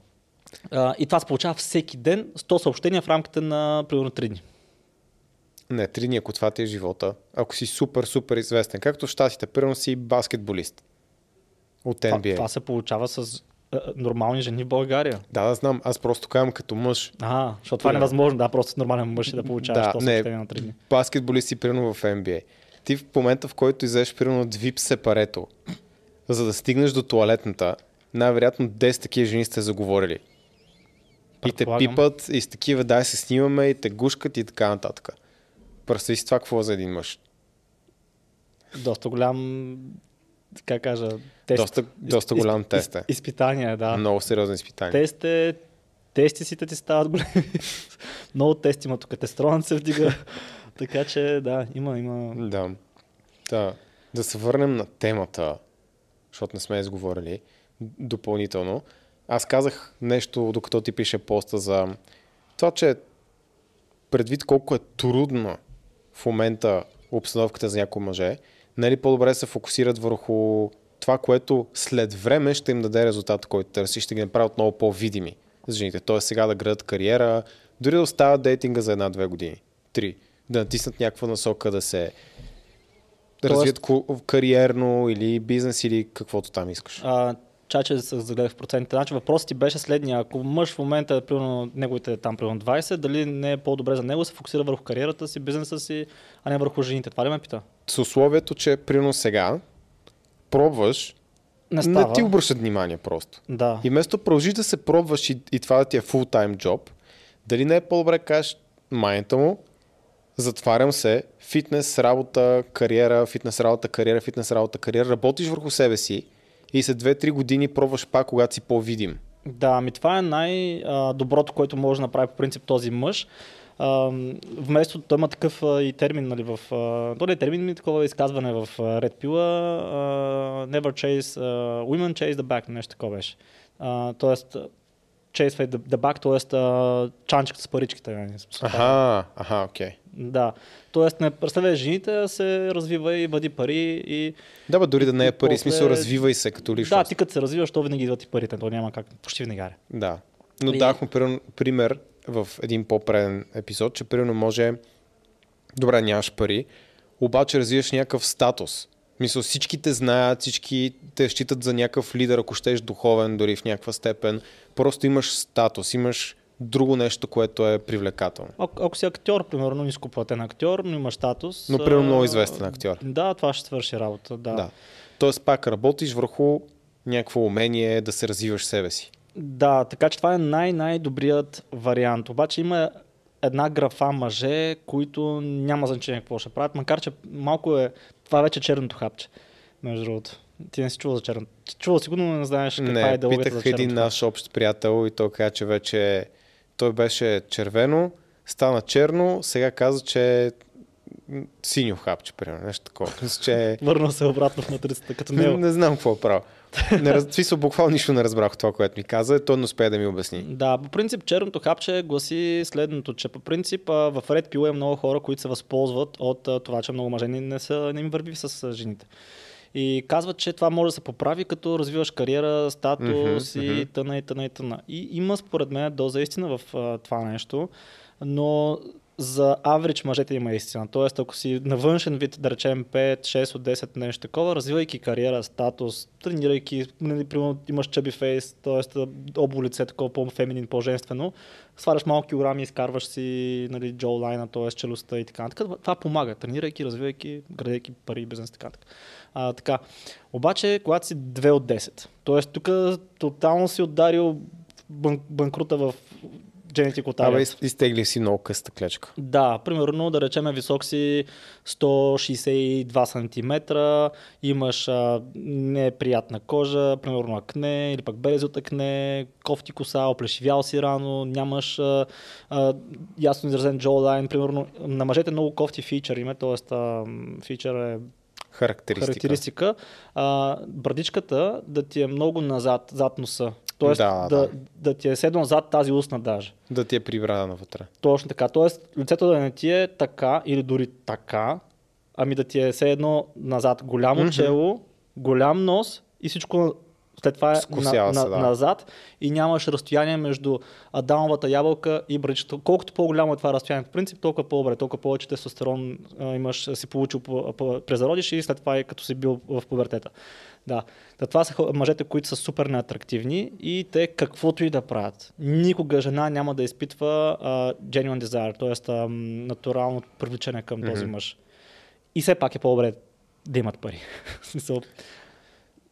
А, и това се получава всеки ден 100 съобщения в рамките на примерно 3 дни. Не, три дни, ако това ти е живота, ако си супер, супер известен, както в Штатите, примерно си баскетболист от NBA. Това, това се получава с а, нормални жени в България. Да, да знам. Аз просто казвам като мъж. А, защото това е невъзможно. Да, просто нормален мъж и да получаваш да, не, на 3 дни. Баскетболист си примерно в NBA. Ти в момента, в който излезеш примерно от VIP сепарето, за да стигнеш до туалетната, най-вероятно 10 такива жени сте заговорили. И те пипат, и с такива дай се снимаме, и те гушкат и така нататък. Представи си това какво за един мъж. Доста голям, как кажа, тест. Доста, доста голям тест е. Изпитание, да. Много сериозно изпитание. Тест е, тестисите ти стават големи. <laughs> Много тести има тук, тестронът се вдига. <laughs> така че да, има, има. Да. да. Да се върнем на темата, защото не сме изговорили допълнително. Аз казах нещо, докато ти пише поста за това, че предвид колко е трудно в момента обстановката за някои мъже, нали по-добре се фокусират върху това, което след време ще им даде резултата, който търси, ще ги направи отново по-видими. за жените. Тоест сега да градат кариера, дори да оставят дейтинга за една-две години. Три. Да натиснат някаква насока, да се да Тоест- развият кариерно или бизнес или каквото там искаш. А, чаче се загледах в процентите. Значи въпросът ти беше следния. Ако мъж в момента е примерно неговите там примерно 20, дали не е по-добре за него се фокусира върху кариерата си, бизнеса си, а не върху жените? Това ли ме пита? С условието, че примерно сега пробваш, Не става. не ти обръщат внимание просто. Да. И вместо продължиш да се пробваш и, и това да ти е full-time job, дали не е по-добре кажеш майната му, затварям се, фитнес, работа, кариера, фитнес, работа, кариера, фитнес, работа, кариера, работиш върху себе си и след 2-3 години пробваш пак, когато си по-видим. Да, ами това е най-доброто, което може да направи по принцип този мъж. Вместо той има такъв и термин, нали, в... а, То не е термин, ми такова изказване в Red Pill, never chase, women chase the back, нещо такова беше. Тоест, chase the, back, т.е. чанчиката с паричките. нали, Аха, аха, окей. Да. Тоест, не представяй жените, а се развива и бъди пари и... Да, бе, дори да не е пари, после- смисъл развивай се като Да, личност. ти като се развиваш, то винаги идват и парите. То няма как, почти винаги. аре. Да. Но И- дахме пример в един по-преден епизод, че примерно може добре, нямаш пари, обаче развиваш някакъв статус. Мисля, всички те знаят, всички те считат за някакъв лидер, ако щеш духовен, дори в някаква степен. Просто имаш статус, имаш друго нещо, което е привлекателно. Ако, ако си актьор, примерно нископлатен актьор, но имаш статус. Но примерно а, много известен актьор. Да, това ще свърши работа. Да. Да. Тоест пак работиш върху някакво умение да се развиваш себе си. да, така че това е най-най-добрият вариант. Обаче има една графа мъже, които няма значение какво ще правят, макар че малко е. Това вече е черното хапче. Между другото. Ти не си чувал за черното. Чувал сигурно, но не знаеш каква е Не, идеологията за питах черното един хапче. наш общ приятел и той каза, че вече той беше червено, стана черно, сега каза, че е синьо хапче, примерно, нещо такова. Че... Върна се обратно в матрицата, като Не, него. не знам какво е правил. <laughs> Не, раз... смисъл, буквално нищо не разбрах това, което ми каза. Той не успее да ми обясни. Да, по принцип черното хапче гласи следното, че по принцип в Red Pill е много хора, които се възползват от това, че много мъже не, са, не им върви с жените. И казват, че това може да се поправи, като развиваш кариера, статус Мгм, и тъна и тъна и тъна. И има според мен доза истина в а, това нещо, но за аврич мъжете има истина. Тоест, ако си на външен вид, да речем 5, 6 от 10 нещо такова, развивайки кариера, статус, тренирайки, нали, примерно имаш чеби фейс, т.е. обо лице, такова по-феминин, по-женствено, сваляш малко килограми, изкарваш си нали, джоу лайна, т.е. челюстта и така. нататък. Това помага, тренирайки, развивайки, градейки пари, бизнес така. нататък. А, така. Обаче, когато си 2 от 10, т.е. тук тотално си ударил бан- банкрута в Genetic Абе, Otaria. из- изтегли си много къста клечка. Да, примерно да речем висок си 162 см, имаш а, неприятна кожа, примерно акне или пък белези от акне, кофти коса, оплешивял си рано, нямаш а, а, ясно изразен джоулайн, примерно на мъжете много кофти фичър има, т.е. фичър е Характеристика. характеристика, а, брадичката да ти е много назад, зад носа. Тоест Да, да, да. да. ти е седнал зад тази устна даже. Да ти е прибрана вътре. Точно така. Тоест, лицето да не ти е така или дори така, ами да ти е все едно назад. Голямо Мгм. чело, голям нос и всичко след това е на, се, на, да. назад и нямаш разстояние между адамовата ябълка и бръчето. Колкото по-голямо е това разстояние, в принцип, толкова по-добре, толкова повече тестостерон а, имаш, си получил по, по, през зародиш и след това е като си бил в пубертета. Да. Та това са мъжете, които са супер неатрактивни и те каквото и да правят. Никога жена няма да изпитва а, genuine desire, т.е. натурално привличане към този Мгм. мъж. И все пак е по-добре да имат пари. <laughs>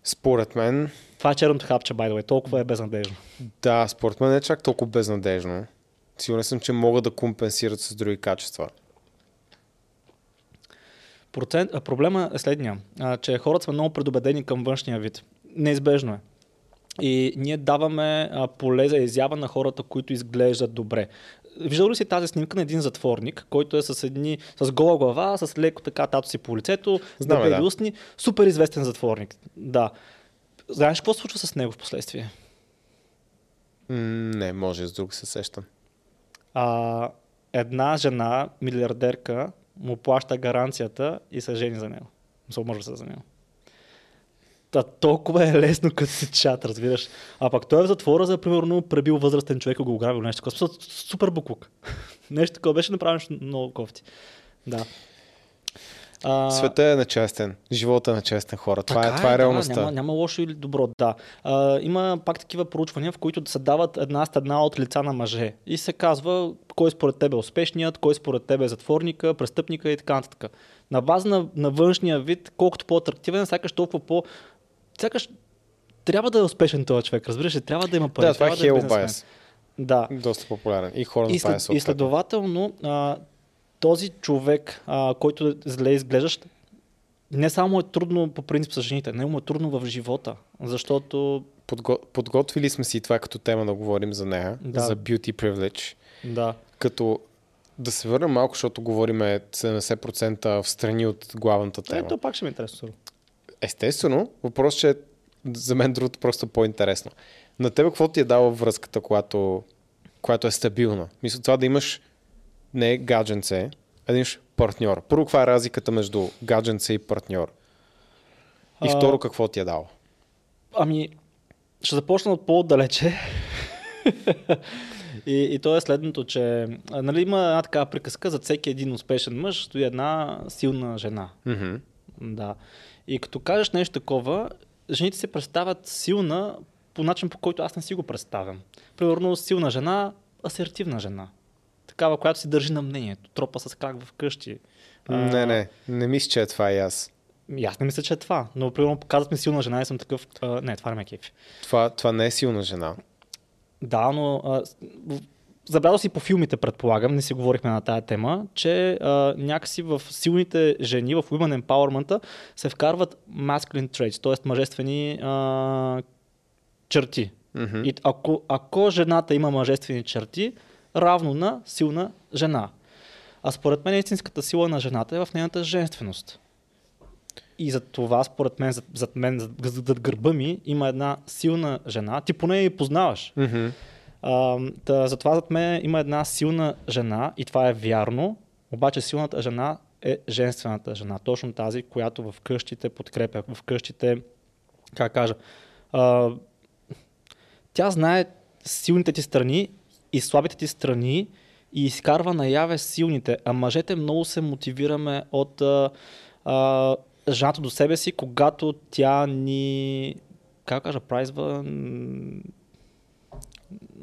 Според мен, това е черното хапче, by the way. Толкова е безнадежно. да, според мен не е чак толкова безнадежно. Сигурен съм, че могат да компенсират с други качества. Процент, а, проблема е следния, а, че хората сме много предубедени към външния вид. Неизбежно е. И ние даваме а, поле за изява на хората, които изглеждат добре. Виждал ли си тази снимка на един затворник, който е с едни, с гола глава, с леко така тато си по лицето, с дебели да. устни, супер известен затворник. Да. Знаеш какво се случва с него в последствие? Не, може с друг се сещам. А, една жена, милиардерка, му плаща гаранцията и се жени за него. Се омъжва се за него. Та, толкова е лесно, като си чат, разбираш. А пък той е в затвора, за примерно пребил възрастен човек и го ограбил нещо такова. Супер буклук. <laughs> нещо такова беше направено много кофти. Да. А... Света е нечестен. Живота е нечестен хора. Това е, това е, е реалността. Да, няма, няма лошо или добро, да. А, има пак такива проучвания, в които се дават една една от лица на мъже. И се казва кой според тебе е успешният, кой според тебе е затворника, престъпника и така нататък. На база на, на външния вид, колкото по-атрактивен, сякаш толкова по... Сякаш трябва да е успешен този човек, разбираш ли? Трябва да има пари. Да, това е хейл байс. Да. Доста популярен. И хора и, след, и следователно, а, този човек, а, който зле изглеждащ, не само е трудно по принцип с жените, не му е трудно в живота, защото... Подго... Подготвили сме си това като тема да говорим за нея, да. за beauty privilege. Да. Като да се върнем малко, защото говориме 70% в страни от главната тема. Ето пак ще ми е интересно. Естествено, въпрос, че за мен другото просто по-интересно. На тебе какво ти е дала връзката, която, която е стабилна? Мисля, това да имаш не гадженце, а имаш партньор. Първо, каква е разликата между гадженце и партньор? И а... второ, какво ти е дало? Ами, ще започна от по-далече. <laughs> и, и то е следното, че нали, има една такава приказка, за всеки един успешен мъж стои една силна жена. Mm-hmm. Да. И като кажеш нещо такова, жените се представят силна по начин, по който аз не си го представям. Примерно силна жена, асертивна жена такава, която си държи на мнението. Тропа с крак в къщи. Не, не, не мисля, че е това и аз. И аз не мисля, че е това. Но, примерно, показват ми силна жена и съм такъв. А, не, това не ме кефи. Това, това не е силна жена. Да, но а, забелязал си по филмите, предполагам, не си говорихме на тая тема, че а, някакси в силните жени, в Women Empowerment се вкарват masculine traits, т.е. мъжествени а, черти. Mm-hmm. И ако, ако жената има мъжествени черти, равно на силна жена. А според мен истинската сила на жената е в нейната женственост. И за това, според мен, зад, зад мен, зад, зад гърба ми, има една силна жена. Ти поне я познаваш. Mm-hmm. А, да, затова зад мен има една силна жена и това е вярно. Обаче силната жена е женствената жена. Точно тази, която в къщите подкрепя, в къщите, как кажа, а, тя знае силните ти страни и слабите ти страни и изкарва наяве силните. А мъжете много се мотивираме от а, а, жената до себе си, когато тя ни, как кажа, прайзва,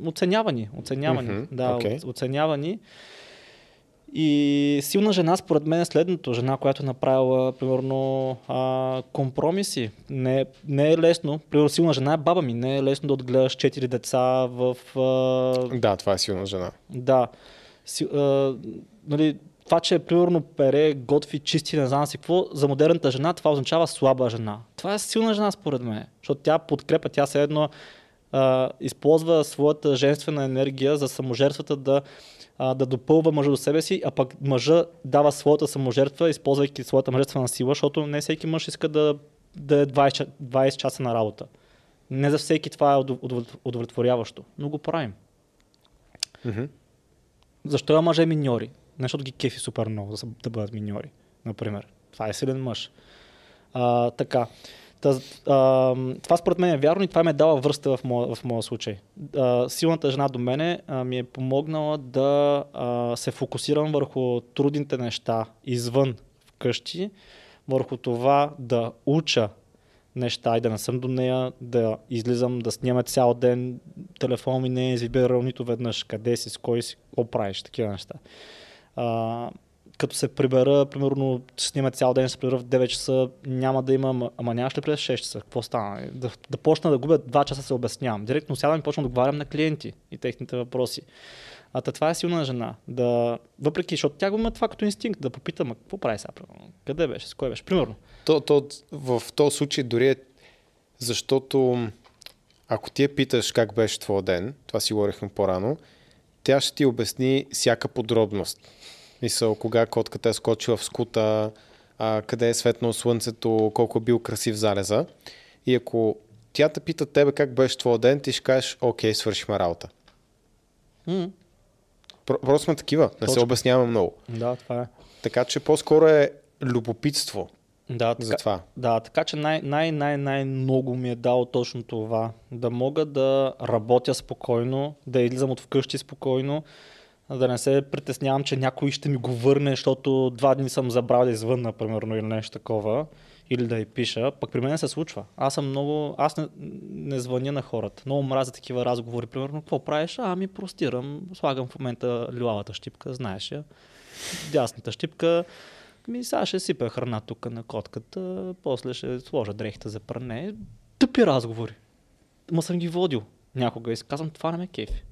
оценява ни, оценява ни, mm-hmm, да, okay. оценява ни. И силна жена, според мен, е следното. Жена, която е направила, примерно, а, компромиси. Не, не е лесно. Примерно, силна жена е баба ми. Не е лесно да отгледаш четири деца в... А... Да, това е силна жена. Да. Си, а, нали, това, че примерно пере, готви, чисти, не знам си какво, за модерната жена това означава слаба жена. Това е силна жена според мен, защото тя подкрепя, тя се едно а, използва своята женствена енергия за саможертвата да а, да допълва мъжа до себе си, а пък мъжа дава своята саможертва, използвайки своята мъжествена сила, защото не всеки мъж иска да, да е 20, 20 часа на работа. Не за всеки това е удовлетворяващо, но го правим. Mm-hmm. Защо е мъже миньори? Не защото ги кефи супер много да, да бъдат миньори, например. Това е силен мъж. А, така. Та, а, това според мен е вярно и това ме е дава връзка в моя, в моя случай. А, силната жена до мене а, ми е помогнала да а, се фокусирам върху трудните неща извън вкъщи, върху това да уча неща и да не съм до нея, да излизам, да снимам цял ден, телефон ми не е извибирал нито веднъж, къде си, с кой си, какво правиш, такива неща. А, като се прибера, примерно ще снима цял ден, ще се прибера в 9 часа, няма да има, ама нямаш ли през 6 часа? Какво стана? Да, да почна да губя 2 часа се обяснявам. Директно сядам и почвам да отговарям на клиенти и техните въпроси. А това е силна жена. Да, въпреки, защото тя го има това като инстинкт, да попитам, какво прави сега? Къде беше? С кой беше? Примерно. То, то, в този случай дори е защото ако ти я питаш как беше твой ден, това си говорихме по-рано, тя ще ти обясни всяка подробност. Мисъл, кога котката е скочила в скута, а, къде е светнало слънцето, колко е бил красив залеза. И ако тя те пита тебе как беше твой ден, ти ще кажеш, окей, свършихме работа. Mm. Просто сме такива, не Точно. се обясняваме много. Да, това е. Така че по-скоро е любопитство. Да, така, за това. Да, така че най- най- най- най-много ми е дало точно това. Да мога да работя спокойно, да излизам от вкъщи спокойно, да не се притеснявам, че някой ще ми го върне, защото два дни съм забрал да извънна, примерно, или нещо такова, или да й пиша. Пък при мен се случва. Аз съм много... Аз не, не звъня на хората. Много мразя такива разговори. Примерно, какво правиш? Ами простирам. Слагам в момента лилавата щипка, знаеш я. Дясната щипка. Ми сега ще сипя храна тук на котката, после ще сложа дрехите за пране. Тъпи разговори. Ма съм ги водил някога и казвам, това не ме кефи.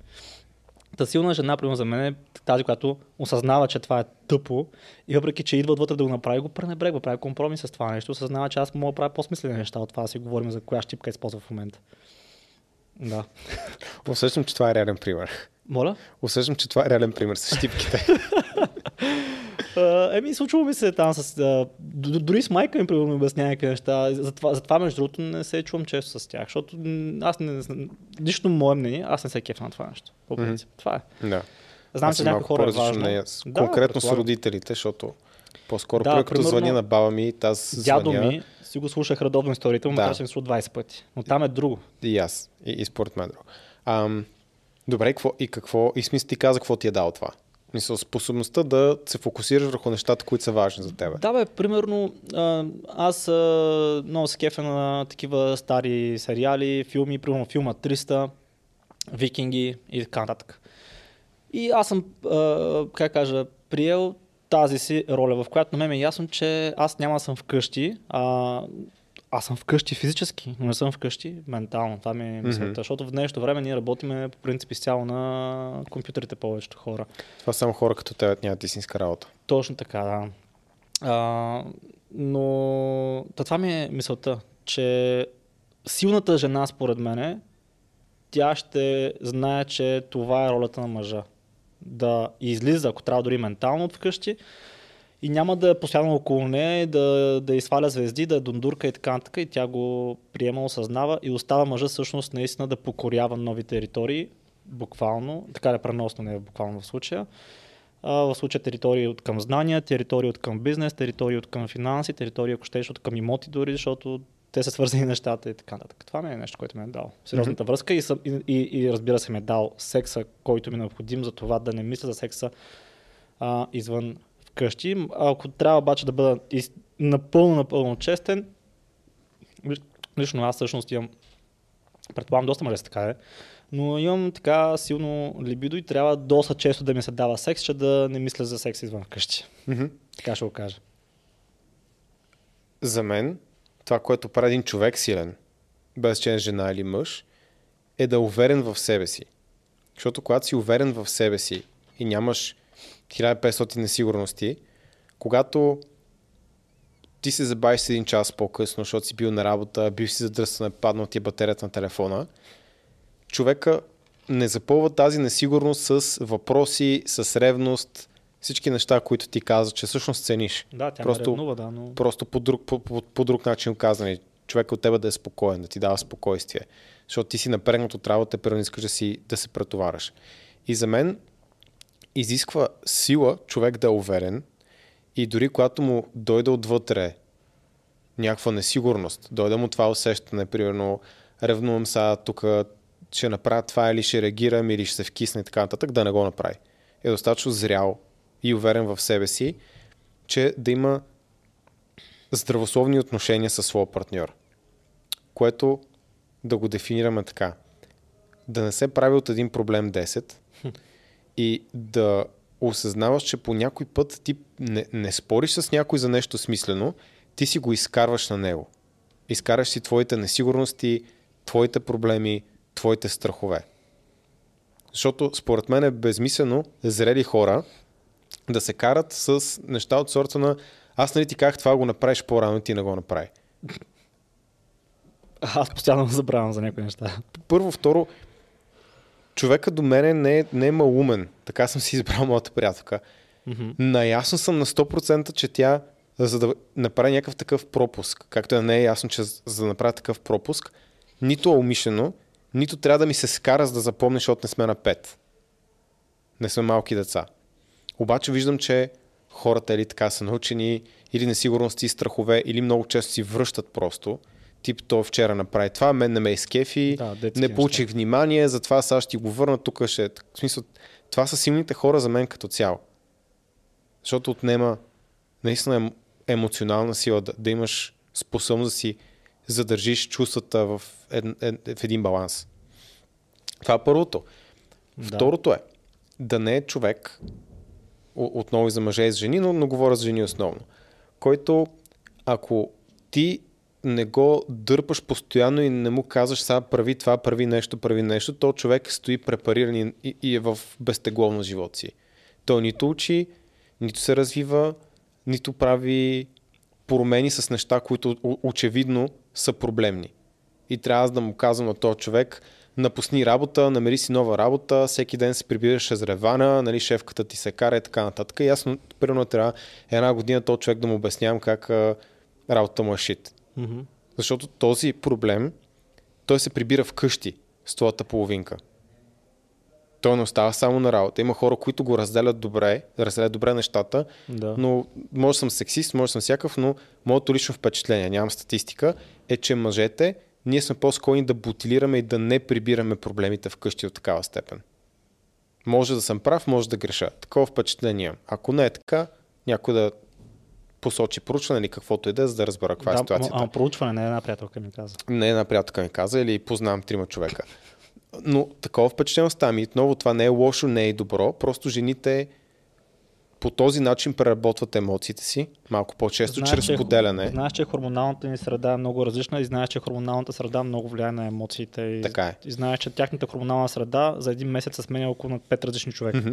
Та силна жена, примерно за мен е тази, която осъзнава, че това е тъпо и въпреки, че идва отвътре да го направи, го пренебрегва, прави компромис с това нещо, осъзнава, че аз мога да правя по-смислени неща от това, да си говорим за коя щипка използва в момента. Да. <laughs> Усещам, че това е реален пример. Моля? Усещам, че това е реален пример с щипките. <laughs> Uh, еми, случва ми се там с... Uh, дори с майка ми, примерно, ми обяснява някакви неща. Затова, затова, между другото, не се чувам често с тях, защото аз не... Лично мое мнение, аз не се кефа на това нещо. По принцип. Mm-hmm. Това е. Да. Знам, че някои хора е важно. Не, да, конкретно с родителите, защото по-скоро да, като звъня на баба ми, тази Дядо звъня... ми си го слушах редовно историята, му да. съм слушал 20 пъти. Но там е друго. И аз. И, и според мен е друго. Ам, добре, какво, и какво? И смисъл ти каза какво ти е дал това? Мисъл, способността да се фокусираш върху нещата, които са важни за теб. Да, бе, примерно, аз много се кефя на такива стари сериали, филми, примерно филма 300, Викинги и така нататък. И аз съм, как кажа, приел тази си роля, в която на мен е ясно, че аз няма съм вкъщи, а аз съм вкъщи физически, но не съм вкъщи ментално. Това ми е мисълта. Mm-hmm. Защото в днешното време ние работиме по принцип изцяло на компютрите повечето хора. Това само хора като теб нямат истинска работа. Точно така, да. А, но това ми е мисълта, че силната жена, според мен, тя ще знае, че това е ролята на мъжа. Да излиза, ако трябва дори ментално от вкъщи, и няма да е постоянно около нея, да, да изсваля звезди, да е дундурка и така нататък. И тя го приема, осъзнава и остава мъжа всъщност наистина да покорява нови територии, буквално, така да преносно не е буквално в случая. А, в случая територии от към знания, територии от към бизнес, територии от към финанси, територии, ако щеш, от към имоти дори, защото те са свързани <laughs> нещата и така нататък. Това ми е нещо, което ми е дал. Сериозната mm-hmm. връзка и, съм, и, и, и, разбира се ми е дал секса, който ми е необходим за това да не мисля за секса а, извън вкъщи. Ако трябва обаче да бъда из... напълно, напълно честен, лично аз всъщност имам, предполагам доста мъже така е, но имам така силно либидо и трябва доста често да ми се дава секс, че да не мисля за секс извън вкъщи. Mm-hmm. Така ще го кажа. За мен, това, което прави един човек силен, без че е жена или мъж, е да е уверен в себе си. Защото когато си уверен в себе си и нямаш 1500 несигурности, когато ти се забавиш с един час по-късно, защото си бил на работа, бил си задръстан, паднал ти е батерията на телефона, човека не запълва тази несигурност с въпроси, с ревност, всички неща, които ти каза, че всъщност цениш. Да, тя просто, ревнува, да, но... Просто по друг, по, по, по друг начин казани. Човек от тебе да е спокоен, да ти дава спокойствие. Защото ти си напрегнат от работа, първо искаш да, си, да се претовараш. И за мен изисква сила човек да е уверен и дори когато му дойде отвътре някаква несигурност, дойде му това усещане, примерно ревнувам сега тук, ще направя това или ще реагирам или ще се вкисне и така нататък, да не го направи. Е достатъчно зрял и уверен в себе си, че да има здравословни отношения със своя партньор. Което да го дефинираме така. Да не се прави от един проблем 10, и да осъзнаваш, че по някой път ти не, не спориш с някой за нещо смислено, ти си го изкарваш на него. Изкараш си твоите несигурности, твоите проблеми, твоите страхове. Защото според мен е безмислено зрели хора да се карат с неща от сорта на аз нали ти казах това го направиш по-рано, ти не го направи. Аз постоянно забравям за някои неща. Първо, второ, човека до мене не е, не е малумен. Така съм си избрал моята приятелка. Mm-hmm. Наясно съм на 100%, че тя, за да направи някакъв такъв пропуск, както не е ясно, че за да направи такъв пропуск, нито е умишлено, нито трябва да ми се скара, за да запомня, защото не сме на 5. Не сме малки деца. Обаче виждам, че хората или така са научени, или несигурности, страхове, или много често си връщат просто. Тип, то вчера направи това, мен не ме изкефи, Да, не получих внимание, затова сега ще ти го върна, тук ще... В смисъл, това са силните хора за мен като цяло. Защото отнема наистина ем, емоционална сила, да, да имаш способност да си задържиш чувствата в, ед, ед, в един баланс. Това е първото. Да. Второто е да не е човек, отново и за мъже и за жени, но, но говоря за жени основно, който ако ти не го дърпаш постоянно и не му казваш сега прави това, прави нещо, прави нещо, то човек стои препариран и, и, е в безтегловно живот си. Той нито учи, нито се развива, нито прави промени с неща, които очевидно са проблемни. И трябва аз да му казвам на този човек, напусни работа, намери си нова работа, всеки ден се прибираш с ревана, нали, шефката ти се кара и така нататък. И ясно, примерно трябва една година този човек да му обяснявам как а, работата му е шит. Мгм. Защото този проблем, той се прибира вкъщи с твоята половинка. Той не остава само на работа. Има хора, които го разделят добре, разделят добре нещата, Да. но може съм сексист, може съм всякакъв, но моето лично впечатление, нямам статистика, е, че мъжете, ние сме по-склонни да бутилираме и да не прибираме проблемите вкъщи от такава степен. Може да съм прав, може да греша. Такова впечатление. Ако не е така, някой да посочи проучване или каквото и да е, за да разбера каква е да, ситуацията. ама проучване, не една приятелка ми каза. Не една приятелка ми каза или познавам трима човека. Но такова впечатление остава ми. Отново това не е лошо, не е добро. Просто жените по този начин преработват емоциите си малко по-често, Знаеш, чрез че- поделяне. Знаеш, че хормоналната ни среда е много различна и знаеш, че хормоналната среда много влияе на емоциите. И, Така е. и знаеш, че тяхната хормонална среда за един месец се сменя около на 5 различни човека. Мгм.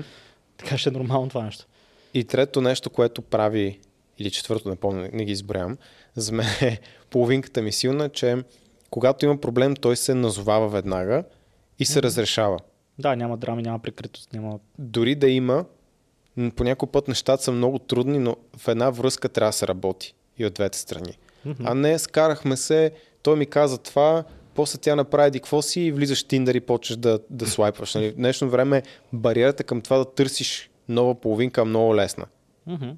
Така ще е нормално това нещо. И трето нещо, което прави, или четвърто, не помня, не ги изброявам, за мен е половинката ми силна, че когато има проблем, той се назовава веднага и се разрешава. Да, няма драми, няма прикритост, няма... дори да има, по някой път нещата са много трудни, но в една връзка трябва да се работи и от двете страни. Мгм. А не, скарахме се, той ми каза това, после тя направи какво си и влизаш в Тиндър и почваш да, да слайпваш. Нали? В днешно време бариерата към това да търсиш нова половинка е много лесна. Мгм.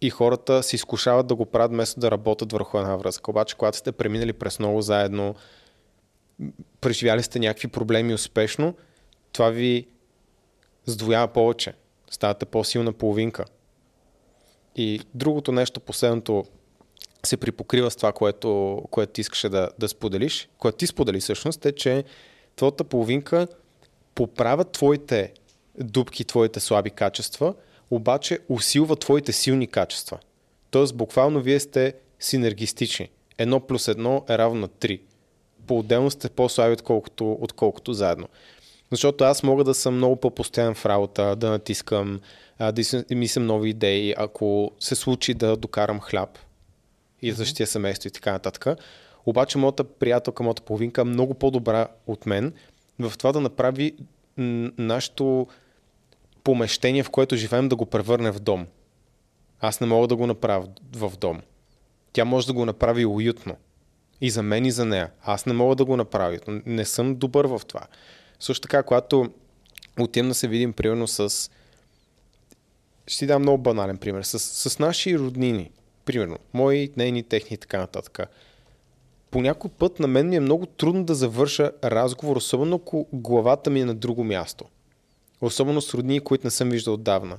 И хората се изкушават да го правят вместо да работят върху една връзка. Обаче, когато сте преминали през много заедно, преживяли сте някакви проблеми успешно, това ви сдвоява повече. Ставате по-силна половинка. И другото нещо, последното, се припокрива с това, което, което ти искаше да, да споделиш, което ти сподели всъщност, е, че твоята половинка поправя твоите дупки, твоите слаби качества, обаче усилва твоите силни качества. Тоест, буквално вие сте синергистични. Едно плюс едно е равно на 3. По-отделно сте по-слаби, отколкото, отколкото заедно. Защото аз мога да съм много по-постоянен в работа, да натискам, да мислям нови идеи, ако се случи да докарам хляб и да защитя семейство и така нататък. Обаче моята приятелка, моята половинка е много по-добра от мен в това да направи нашето помещение, в което живеем, да го превърне в дом. Аз не мога да го направя в дом. Тя може да го направи уютно. И за мен, и за нея. Аз не мога да го направя. Не съм добър в това. Също така, когато отидем да се видим, примерно с... Ще ти дам много банален пример. С, с наши роднини. Примерно. Мои, нейни, техни и така нататък. По някой път на мен ми е много трудно да завърша разговор, особено ако главата ми е на друго място. Особено с роднини, които не съм виждал отдавна.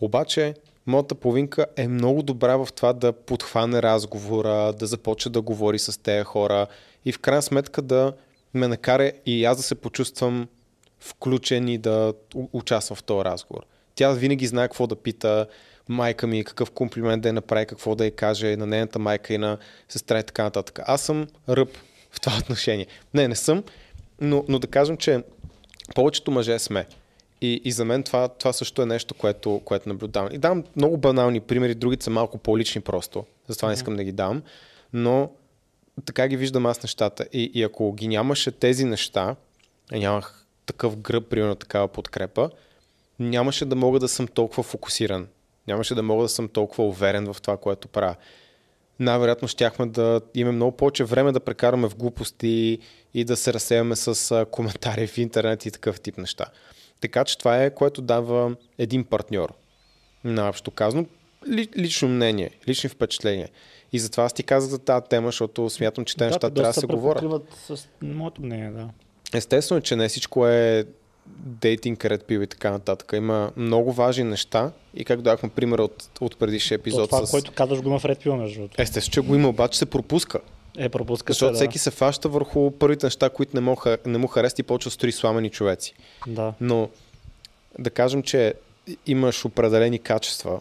Обаче, моята половинка е много добра в това да подхване разговора, да започне да говори с тези хора и в крайна сметка да ме накара и аз да се почувствам включен и да участвам в този разговор. Тя винаги знае какво да пита майка ми, какъв комплимент да я направи, какво да я каже на нейната майка и на сестра и така нататък. Аз съм ръб в това отношение. Не, не съм, но, но да кажем, че повечето мъже сме. И, и за мен това, това също е нещо, което, което наблюдавам. И давам много банални примери, другите са малко по-лични просто, затова не искам да ги дам, но така ги виждам аз нещата. И, и ако ги нямаше тези неща, нямах такъв гръб, примерно такава подкрепа, нямаше да мога да съм толкова фокусиран. Нямаше да мога да съм толкова уверен в това, което правя. Най-вероятно щяхме да имаме много повече време да прекараме в глупости и да се разсеяме с коментари в интернет и такъв тип неща. Така че това е което дава един партньор. Наобщо казано, ли, лично мнение, лични впечатления. И затова аз ти казах за тази тема, защото смятам, че те неща трябва да се говорят. с моето мнение, да. Естествено, че не всичко е дейтинг, ред пиво и така нататък. Има много важни неща и как дадахме пример от, от предишния епизод. То, това, с... което казваш го има в ред пиво, между другото. Естествено, че го има, обаче се пропуска. Е, пропуска Защото се, всеки да. се фаща върху първите неща, които не му, не му харесат и почва да строи сламени човеци. Да. Но да кажем, че имаш определени качества,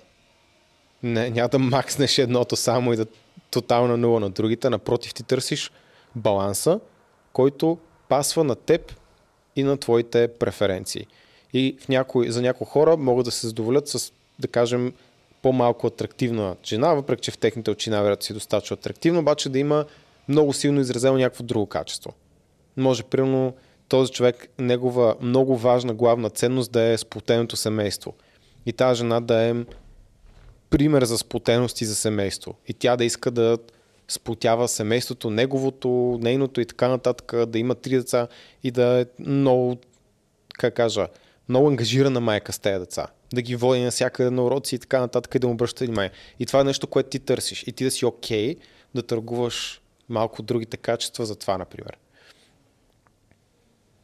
не, няма да макснеш едното само и да тотална нула на другите, напротив ти търсиш баланса, който пасва на теб и на твоите преференции. И в някои, за някои хора могат да се задоволят с, да кажем, по-малко атрактивна жена, въпреки че в техните очи най-вероятно си достатъчно атрактивно, обаче да има много силно изразено някакво друго качество. Може, примерно, този човек, негова много важна главна ценност да е сплотеното семейство. И тази жена да е пример за сплотеност и за семейство. И тя да иска да сплотява семейството, неговото, нейното и така нататък, да има три деца и да е много, как кажа, много ангажирана майка с тези деца. Да ги води навсякъде на уроци и така нататък и да му обръща внимание. И това е нещо, което ти търсиш. И ти да си окей okay, да търгуваш малко другите качества за това, например.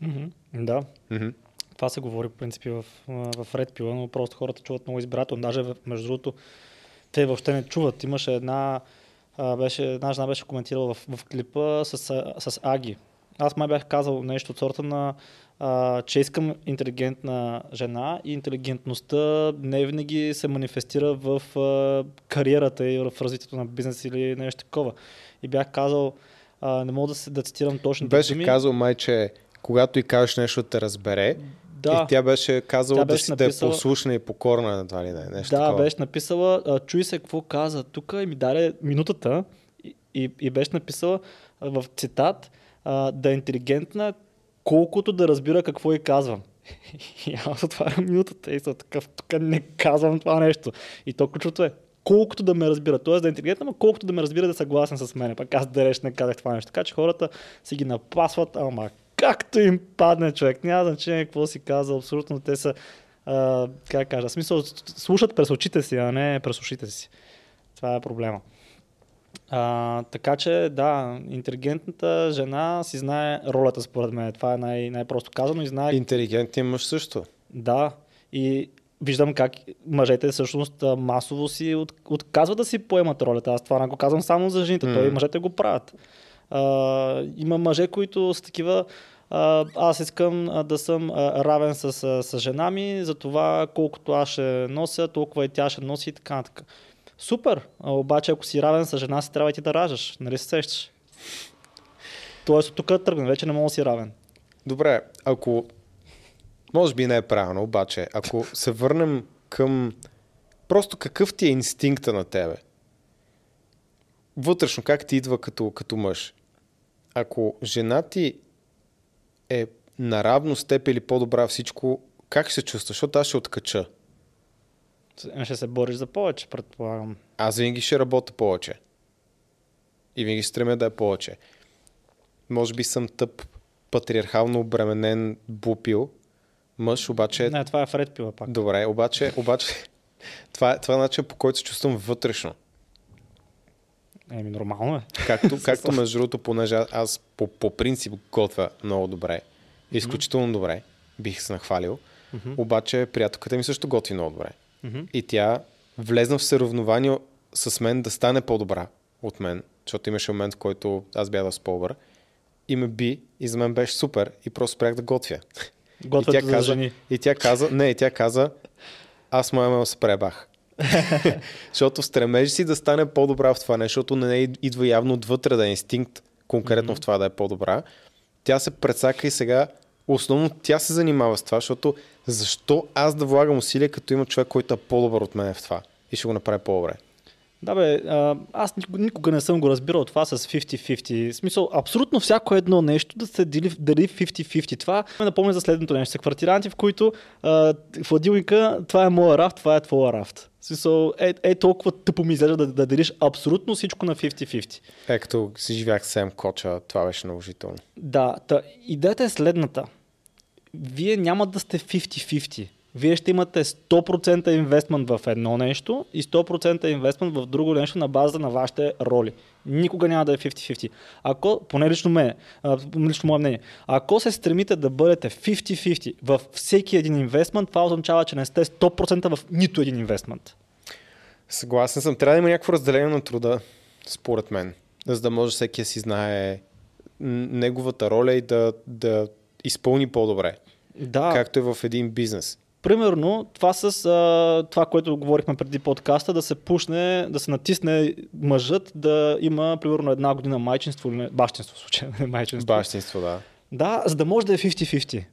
Mm-hmm. Да. Mm-hmm. Това се говори по принципи в, в Red Pill, но просто хората чуват много избирателно. Даже между другото, те въобще не чуват. Имаше една, беше, една жена беше коментирала в, в клипа с, с Аги. Аз май бях казал нещо от сорта на а, че искам интелигентна жена и интелигентността не винаги се манифестира в а, кариерата и в развитието на бизнес или нещо такова. И бях казал, а, не мога да, се, да цитирам точно. Беше думи. казал май, че когато и кажеш нещо те разбере, да. И тя беше казала тя беше да си написала... да е послушна и покорна, едва ли не. Нещо да, такова. беше написала, чуй се какво каза тук и ми даде минутата и, и, и беше написала в цитат да е интелигентна, колкото да разбира какво и казвам. И <laughs> аз отварям минутата и съм такъв, тук не казвам това нещо. И то ключото е, колкото да ме разбира. Тоест да е интелигентна, но колкото да ме разбира да е съгласен с мен. Пак аз далеч не казах това нещо. Така че хората си ги напасват, ама както им падне човек. Няма значение какво си каза. Абсолютно те са, а, как кажа, смисъл, слушат през очите си, а не през ушите си. Това е проблема. А, така че, да, интелигентната жена си знае ролята, според мен. Това е най- най-просто казано и знае... Интелигентен мъж също. Да, и виждам как мъжете всъщност масово си от, отказват да си поемат ролята. Аз това не го казвам само за жените, mm. той мъжете го правят. А, има мъже, които са такива, а, аз искам а, да съм а, равен с, с, с жена ми, за това колкото аз ще нося, толкова и тя ще носи и така нататък. Супер, а, обаче ако си равен с жена си, трябва и ти да раждаш, нали се сещаш? Тоест от тук тръгне, вече не мога да си равен. Добре, ако може би не е правилно, обаче ако се върнем към просто какъв ти е инстинкта на тебе? Вътрешно, как ти идва като, като мъж? Ако жена ти е наравно с теб или по-добра всичко, как се чувстваш? Защото аз ще откача. Ще се бориш за повече, предполагам. Аз винаги ще работя повече. И винаги ще стремя да е повече. Може би съм тъп, патриархално обременен бупил, мъж, обаче... Не, това е Фред пила пак. Добре, обаче, обаче <laughs> това, е, това е начин по който се чувствам вътрешно. Еми, нормално е. Както, <laughs> както между другото, понеже аз по, по принцип готвя много добре, изключително добре, бих се нахвалил, mm-hmm. обаче приятелката ми също готви много добре. Mm-hmm. И тя влезна в съревнование с мен да стане по-добра от мен, защото имаше момент, в който аз бях с по-добър. И ме би, и за мен беше супер, и просто спрях да готвя. Готвят и тя за каза, жени. И тя каза, не, и тя каза, аз моя ме се пребах. <laughs> защото стремежи си да стане по-добра в това нещо, защото не идва явно отвътре да е инстинкт конкретно mm-hmm. в това да е по-добра. Тя се прецака и сега основно тя се занимава с това, защото защо аз да влагам усилия, като има човек, който е по-добър от мен в това и ще го направи по-добре? Да бе, аз никога не съм го разбирал това с 50-50. В смисъл, абсолютно всяко едно нещо да се дели, дели 50-50. Това ме напомня за следното нещо. Са квартиранти, в които а, в ладилника това е моя рафт, това е твоя рафт. В смисъл, е, е толкова тъпо ми изглежда да, да делиш абсолютно всичко на 50-50. Е, като си живях Сем Коча, това беше наложително. Да, та, идеята е следната. Вие няма да сте 50-50 Вие ще имате 100% инвестмент в едно нещо и 100% инвестмент в друго нещо на база на вашите роли. Никога няма да е 50-50. Ако, поне лично мене, лично мое мнение, ако се стремите да бъдете 50-50 в всеки един инвестмент, това означава, че не сте 100% в нито един инвестмент. Съгласен съм. Трябва да има някакво разделение на труда, според мен. За да може всеки да си знае неговата роля и да, да изпълни по-добре. Да. Както е в един бизнес. Примерно, това с а, това, което говорихме преди подкаста, да се пушне, да се натисне мъжът да има примерно една година майчинство или бащинство в случая, <laughs> не майчинство. Бащинство, да. Да, за да може да е 50-50.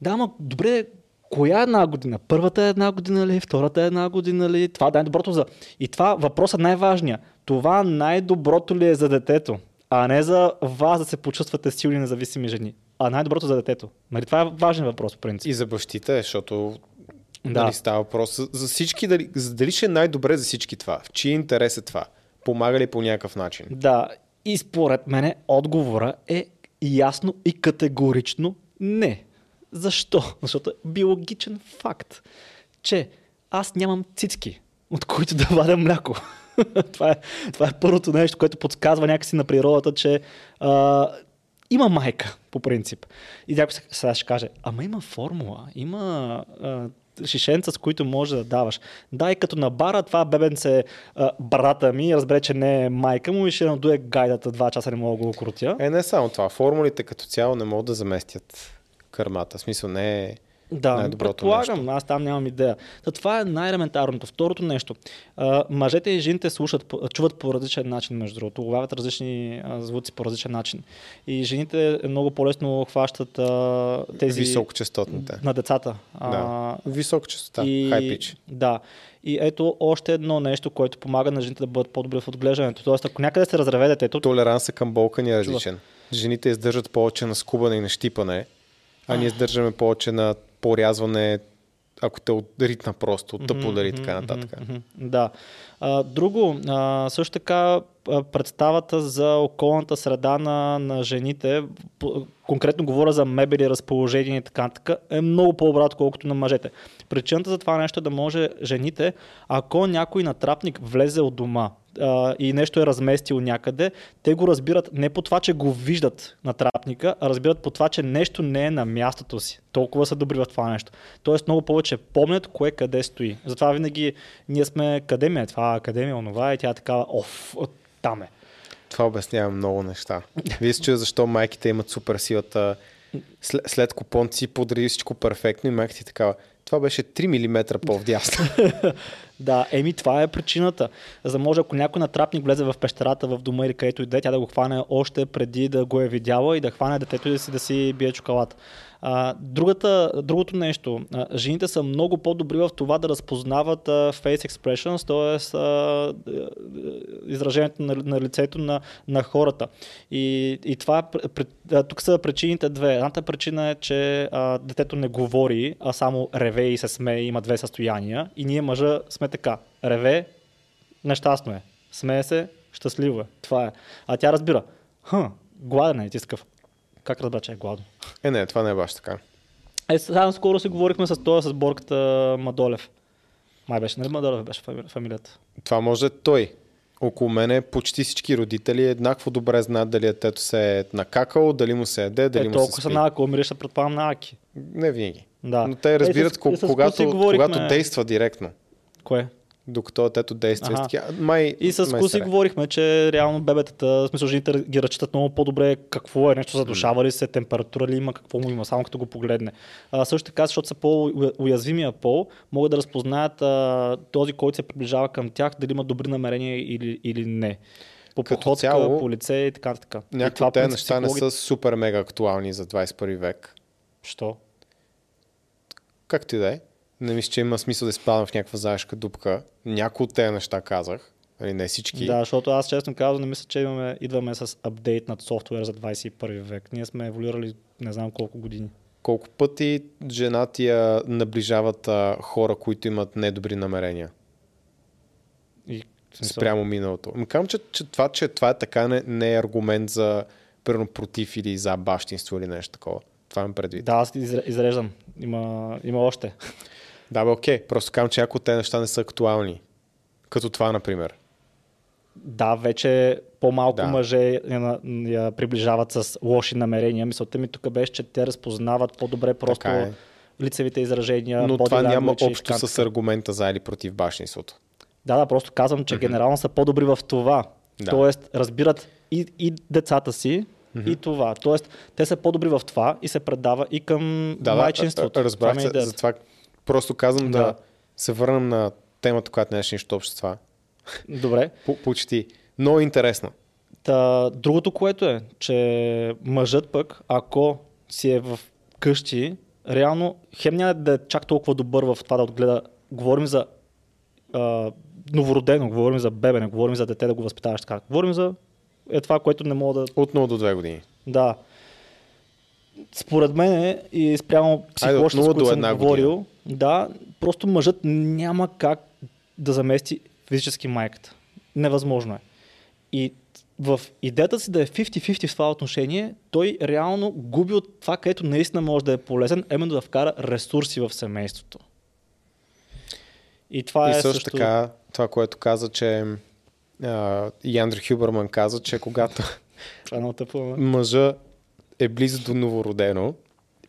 Да, ама добре, коя една година? Първата е една година ли? Втората е една година ли? Това е най-доброто за... И това въпросът най-важния. Това най-доброто ли е за детето? А не за вас да се почувствате силни независими жени а най-доброто за детето. Нали, това е важен въпрос, в принцип. И за бащите, защото да. Нали, става въпрос за всички, дали, дали ще е най-добре за всички това, в чий интерес е това, помага ли по някакъв начин. Да, и според мен отговора е ясно и категорично не. Защо? Защото е биологичен факт, че аз нямам цицки, от които да вадя мляко. <laughs> това, е, това е първото нещо, което подсказва някакси на природата, че а, има майка, по принцип. И някой сега ще каже, ама има формула, има а, шишенца, с които може да даваш. Да, и като на бара това бебенце а, брата ми разбере, че не е майка му и ще надуе гайдата два часа, не мога да го крутя. Е, не само това. Формулите като цяло не могат да заместят кърмата. В смисъл не е да, предполагам, нещо. аз там нямам идея. Та това е най-елементарното. Второто нещо. А, мъжете и жените слушат, чуват по различен начин, между другото, улавят различни а, звуци по различен начин. И жените много по-лесно хващат а, тези... Високочастотните. На децата. Да. Високочастота, и... high pitch. Да. И ето още едно нещо, което помага на жените да бъдат по-добри в отглеждането. Тоест, ако някъде се разреве детето... Толеранса към болка ни е различен. Жените издържат повече на скубане и на щипане, а ние издържаме повече на порязване, ако те ритна просто, тъпо дали така нататък. Да. Друго, също така представата за околната среда на, на жените, конкретно говоря за мебели, разположение и така, така е много по-добра, отколкото на мъжете. Причината за това нещо е да може жените, ако някой натрапник влезе от дома и нещо е разместил някъде, те го разбират не по това, че го виждат на трапника, а разбират по това, че нещо не е на мястото си. Толкова са добри в това нещо. Тоест много повече помнят кое къде стои. Затова винаги ние сме академия, това академия, онова и тя е такава, оф, там е. Това обяснява много неща. Вие се защо майките имат супер силата след, след купон си подреди всичко перфектно и майките такава това беше 3 мм по-вдясно. <laughs> да, еми това е причината. За да може ако някой натрапник влезе в пещерата в дома или където иде, тя да го хване още преди да го е видяла и да хване детето и да си да си бие чоколад. А, другата, другото нещо, а, жените са много по-добри в това да разпознават а, face expressions, т.е. изражението на, на лицето на, на хората. И, и това, а, тук са причините две. Едната причина е, че а, детето не говори, а само реве и се смее, има две състояния. И ние мъжа сме така. Реве, нещастно е. Смее се, щастливо е. Това е. А тя разбира. Хм, гладен е, ти. Как разбра, че е гладно? Е, не, това не е баш така. Е, сега скоро си говорихме с това, с борката Мадолев. Май беше, нали Мадолев беше фамилията? Това може е той. Около мене почти всички родители еднакво добре знаят дали детето се е накакало, дали му се еде, дали е, му се спи. са на Ако, мириша предполагам на Аки. Не винаги. Да. Но те разбират, е, с, когато, с когато действа директно. Кое? Докато тето действа. Ага. Май, и с Куси говорихме, че реално бебетата, в смисъл жените ги разчитат много по-добре какво е, нещо задушава ли се, температура ли има, какво му има, само като го погледне. А, също така, защото са по-уязвимия пол, могат да разпознаят а, този, който се приближава към тях, дали има добри намерения или, или не. По като походка, цяло, по лице и така. така. Някои от тези неща не са супер мега актуални за 21 век. Що? Както и да е не мисля, че има смисъл да изпадам в някаква заешка дупка. Някои от тези неща казах, нали, не всички. Да, защото аз честно казвам, не мисля, че имаме, идваме с апдейт над софтуер за 21 век. Ние сме еволюирали не знам колко години. Колко пъти жена ти я наближават а, хора, които имат недобри намерения? И, Спрямо миналото. Ами казвам, че, че, това, че това е така не, не е аргумент за примерно против или за бащинство или нещо такова. Това имам предвид. Да, аз изреждам. Има, има още. Да, бе, окей. Просто казвам, че ако те неща не са актуални. Като това, например. Да, вече по-малко Да. мъже я, я приближават с лоши намерения. Мисълта ми тук беше, че те разпознават по-добре просто Така е. лицевите изражения. Но това няма общо с аргумента за или против башнинството. Да, да, просто казвам, че генерално са по-добри в това. Да. Тоест, разбират и, и децата си, и това. Тоест, те са по-добри в това и се предава и към Да, майчинството. да, разбрах Това ми е се. Просто казвам да. Да. се върнем на темата, която нямаше нищо общо с това. Добре. <laughs> По- Почти. Много интересно. Та, другото, което е, че мъжът пък, ако си е в къщи, реално хем няма да е чак толкова добър в това да отгледа. Говорим за а, новородено, говорим за бебе, не говорим за дете да го възпитаваш така. Говорим за е това, което не мога да... От 0 до 2 години. Да. Според мен е, и спрямо психолозите, с до съм говорил, да, просто мъжът няма как да замести физически майката. Невъзможно е. И в идеята си да е 50-50 в това отношение, той реално губи от това, където наистина може да е полезен, именно да вкара ресурси в семейството. И това и е също, също... така, това, което каза, че а, и Андрю Хюбърман каза, че когато е мъжа е близо до новородено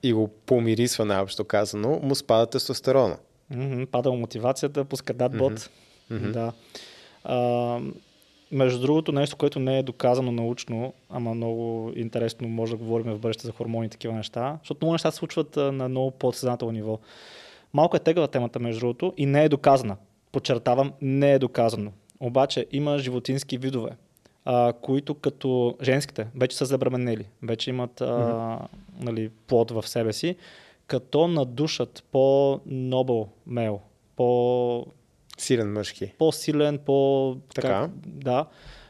и го помирисва най-общо казано, му спада тестостерона. Мгм, Падала мотивацията, пуска датбот. Да. А, между другото, нещо, което не е доказано научно, ама много интересно, може да говорим в бъдеще за хормони и такива неща, защото много неща се случват на много подсъзнателно ниво. Малко е тегава темата, между другото, и не е доказана. Подчертавам, не е доказано. Обаче има животински видове, а, които като женските вече са забременели, вече имат а, нали, плод в себе си, като надушат по-нобъл мейл, по Силен мъжки. по-силен, по... Така. Как, да.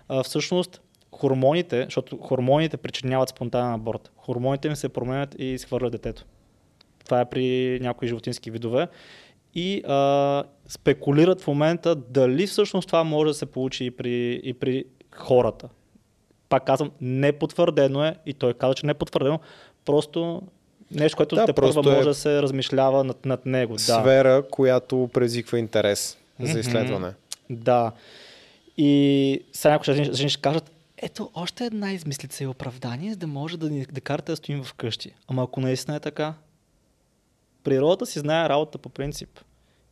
А, всъщност, хормоните, защото хормоните причиняват спонтанен аборт. Хормоните им се променят и изхвърлят детето. Това е при някои животински видове. И а, спекулират в момента дали всъщност това може да се получи и при, и при хората. Пак казвам, непотвърдено е и той каза, че не е потвърдено, просто нещо, което Да, те първа е може да се размишлява над, над него. Да. Сфера, която предизвиква интерес Мгм. за изследване. Да. И сега някои жени, жени ще кажат, ето още една измислица и оправдание, за да може да ни да карате да стоим вкъщи. Ама ако наистина е така, природата си знае работа по принцип.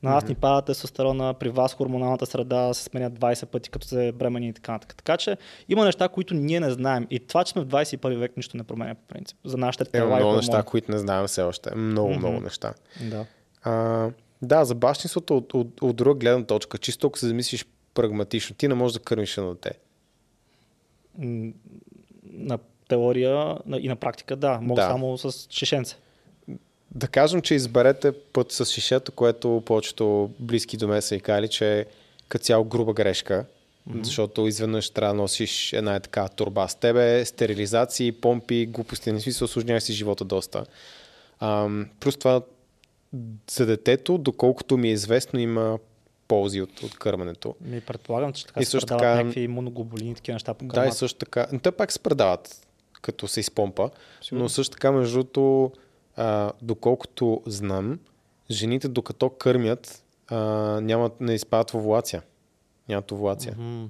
На нас ни пада тестостерона, при вас хормоналната среда се сменя 20 пъти, като се бремени и така нататък. Така че има неща, които ние не знаем. И това, че сме в 21 век, нищо не променя по принцип. За нашите тела и много неща, които не знаем все още. Много, Мгм. много неща. Да. А, да, за бащинството от, от, от друга гледна точка, чисто ако се замислиш прагматично, ти не можеш да кърмиш едно дете. На теория на- и на практика, да. Мога Да. само с шишенце. Да кажем, че изберете път с шишето, което повечето близки до мен са и кали, че е като цяло груба грешка, mm-hmm. защото изведнъж трябва да носиш една е така турба с тебе, стерилизации, помпи, глупости, не смисъл, осложняваш си живота доста. Ам, плюс това за детето, доколкото ми е известно, има ползи от, от кърменето. Ми предполагам, че така И се също предават така- някакви имуноглобулини такива неща по Да, и кърмата. също така. Те пак се предават, като се изпомпа. Сигурно. Но също така, между другото, а, доколкото знам, жените докато кърмят, а, нямат, не изпадат в овулация. Нямат овулация. Мгм.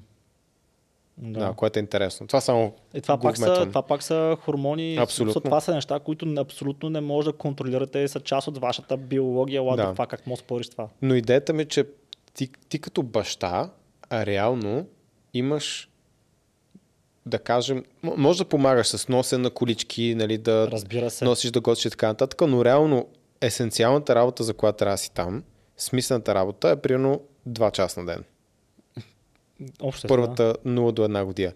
Да. Да. което е интересно. Това само И това пак, са, това пак са хормони. Абсолютно. Това са неща, които абсолютно не може да контролирате и са част от вашата биология. Ладно, Да. това как може спориш това? Но идеята ми е, че ти, ти като баща, а реално имаш да кажем, може да помагаш с носене на колички, нали, да Разбира се. носиш да готвиш и така нататък, но реално есенциалната работа, за която трябва да си там, смислената работа е примерно 2 часа на ден. Общо, Първата 0 до 1 година.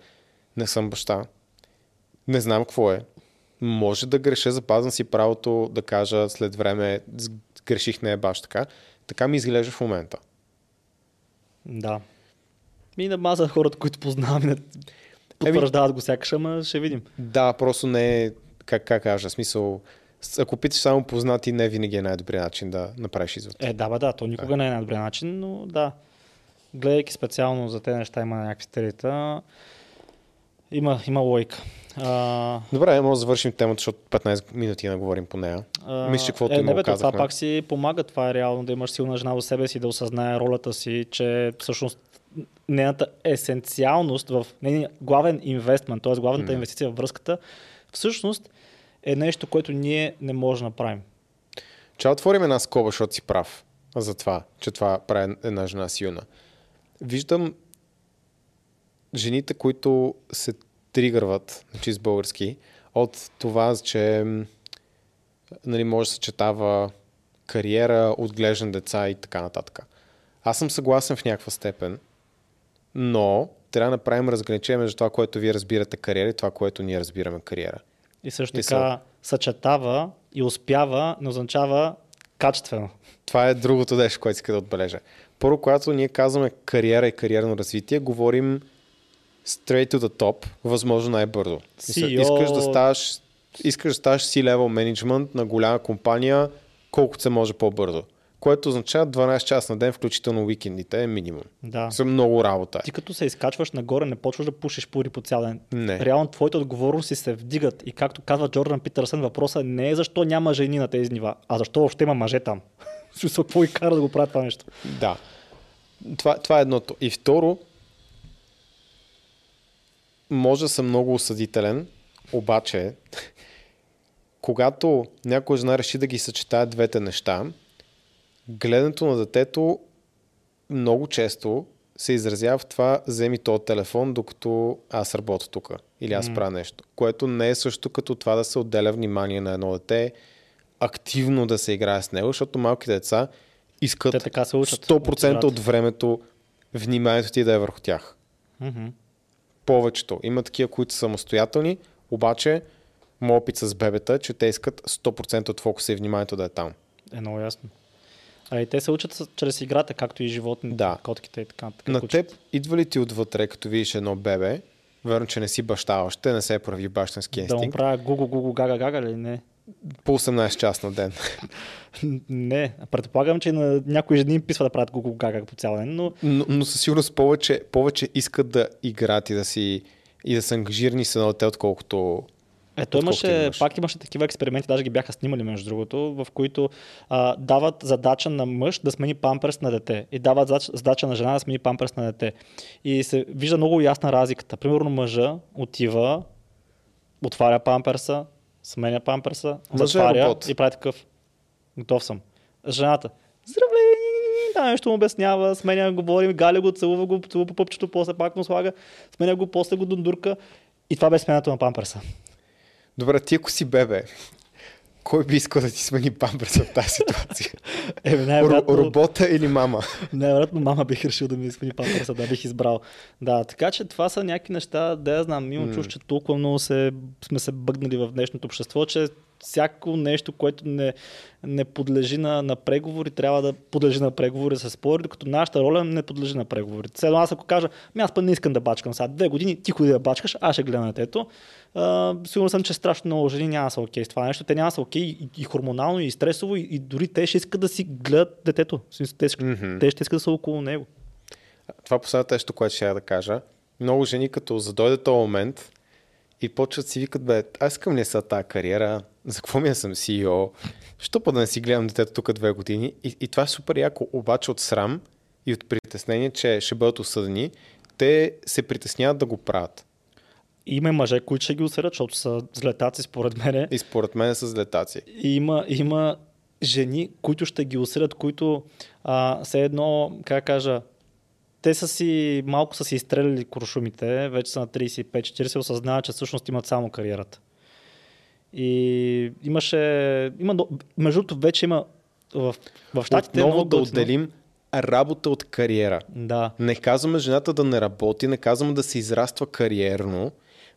Не съм баща. Не знам какво е. Може да греша, запазвам си правото да кажа след време «С- греших не е баш така. Така ми изглежда в момента. Да. И на база хората, които познавам, потвърждават го сякаш, ама ще видим. Да, просто не е, как, как кажа, смисъл, ако питаш само познати, не винаги е най-добрият начин да направиш извод. Е, да, бе, да, то никога не е най-добрият начин, но да. Гледайки специално за тези неща има някакви стерита. Има, има лойка. А... Добре, може да завършим темата, защото 15 минути да говорим по нея. А, Мисля, каквото е, не, бе, това пак си помага. Това е реално да имаш силна жена до себе си, да осъзнае ролята си, че всъщност нейната есенциалност в нейния главен инвестмент, т.е. главната М. инвестиция в връзката, всъщност е нещо, което ние не можем да направим. Че отворим една скоба, защото си прав за това, че това прави една жена силна. Виждам жените, които се тригърват, на чист български, от това, че нали, може да съчетава кариера, отглеждане деца и така нататък. Аз съм съгласен в някаква степен, но трябва да направим разграничение между това, което вие разбирате кариера и това, което ние разбираме кариера. И също така съчетава и успява, не означава качествено. Това е другото нещо, което иска да отбележа. Първо, когато ние казваме кариера и кариерно развитие, говорим straight to the top, възможно най-бързо. CEO. Искаш да ставаш, искаш да ставаш C-level менеджмент на голяма компания, колкото се може по-бързо. Което означава 12 часа на ден, включително уикендите, е минимум. Да. Са много работа. е. Ти като се изкачваш нагоре, не почваш да пушиш пури по цял ден. Не. Реално твоите отговорности се вдигат. И както казва Джордан Питърсън, въпросът не е защо няма жени на тези нива, а защо въобще има мъже там. <laughs> Смисъл, какво и кара да го правят това нещо? Да. Това, това е едното. И второ, може да съм много осъдителен, обаче, <laughs> когато някоя жена реши да ги съчетае двете неща, гледането на детето много често се изразява в това, вземи този телефон, докато аз работя тук или аз правя нещо. Което не е също като това да се отделя внимание на едно дете, активно да се играе с него, защото малките деца искат Те така се учат. 100% от играта. времето вниманието ти да е върху тях. Мгм. Повечето. Има такива, които са самостоятелни, обаче моят опит с бебета, че те искат 100% от фокуса и вниманието да е там. Е много ясно. А и те се учат с- чрез играта, както и животните, Да. котките и така. нататък На учат. теб идва ли ти отвътре, като видиш едно бебе, верно, че не си баща още, не се е прояви бащански Да му инстинкт, правя гугу, гугу, гага, гага или не? по 18 часа на ден. <laughs> не. Предполагам, че на някои жени им писва да правят гугу, гага по цял ден, но Но, но със сигурност повече, повече искат да играят и да, си, и да са ангажирани с едно дете, отколкото Ето имаше, имаш. пак имаше такива експерименти, даже ги бяха снимали между другото, в които а, дават задача на мъж да смени памперс на дете и дават задач- задача на жена да смени памперс на дете. И се вижда много ясна разликата. Примерно мъжа отива, отваря памперса, сменя памперса, Мъжът е затваря робот. и прави такъв. Готов съм. Жената. Здравей! Да, нещо му обяснява, сменя, говори, галя го, целува го, целува по пъпчето, после пак му слага, сменя го, после го дундурка. И това бе сменято на памперса. Добре, ти ако си бебе, <laughs> кой би искал да ти смени памперса в тази ситуация? <laughs> Е, Ро- най-вероятно, робота или мама? <laughs> най-вероятно мама бих решил да ми смени памперса, да бих избрал. Да, така че това са някакви неща, да я знам, имам М. чувство, че толкова много се, сме се бъгнали в днешното общество, че всяко нещо, което не, не подлежи на, на преговори, трябва да подлежи на преговори, се спори, докато нашата роля не подлежи на преговори. Седно аз ако кажа, ми аз пък не искам да бачкам сега две години, ти ходи да бачкаш, аз ще гледам детето. А, сигурен съм, че страшно много жени няма са окей с това нещо. Те няма са окей и, и хормонално, и стресово, и, и дори те ще искат да си гледат детето. Те, те ще искат да са около него. Това е последното нещо, което ще я да кажа. Много жени, като задойде този момент и почват си викат, бе, аз искам ли са тази кариера, за какво ми да съм CEO, що па да не си гледам детето тук две години. И, и това е супер яко, обаче от срам и от притеснение, че ще бъдат осъдени, те се притесняват да го правят. Има и мъже, които ще ги осъдят, защото са злетаци, според мен. И според мен са с летаци. И има, има жени, които ще ги осъдят, които а, все едно, как кажа, те са си, малко са си изстреляли куршумите, вече са на 35-40, осъзнават, че всъщност имат само кариерата. И имаше, има, между другото, вече има в, в щатите Отново много да готино. отделим работа от кариера. Да. Не казваме жената да не работи, не казваме да се израства кариерно,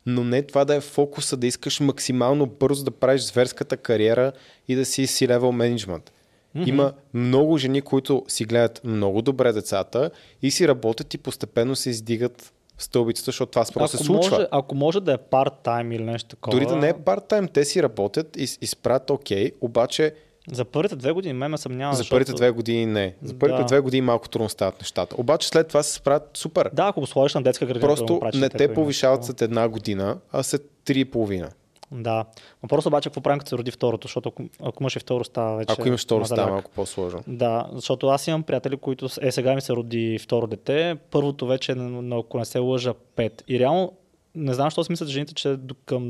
но не това да е фокуса, да искаш максимално бързо да правиш зверската кариера и да си си левел менеджмент. Мгм. Има много жени, които си гледат много добре децата и си работят и постепенно се издигат в стълбицата, защото това просто се случва. може, ако може да е парт-тайм или нещо такова. Дори да не е парт-тайм, те си работят и, и спрат окей, обаче За първите две години ме ме съмнява. За защото... първите две години не. За първите Да. две години малко трудно стават нещата. Обаче след това се справят супер. Да, ако го сложиш на детска градина. да Просто прачиш не те повишават след една година, а след три и половина. Да. Въпросът обаче е какво правим като се роди второто, защото ако, ако имаш и второ става вече. Ако имаш второ, става малко по-сложно. Да, защото аз имам приятели, които е сега ми се роди второ дете, първото вече е, ако не се лъжа, 5. И реално не знам, защо си мислят жените, че до към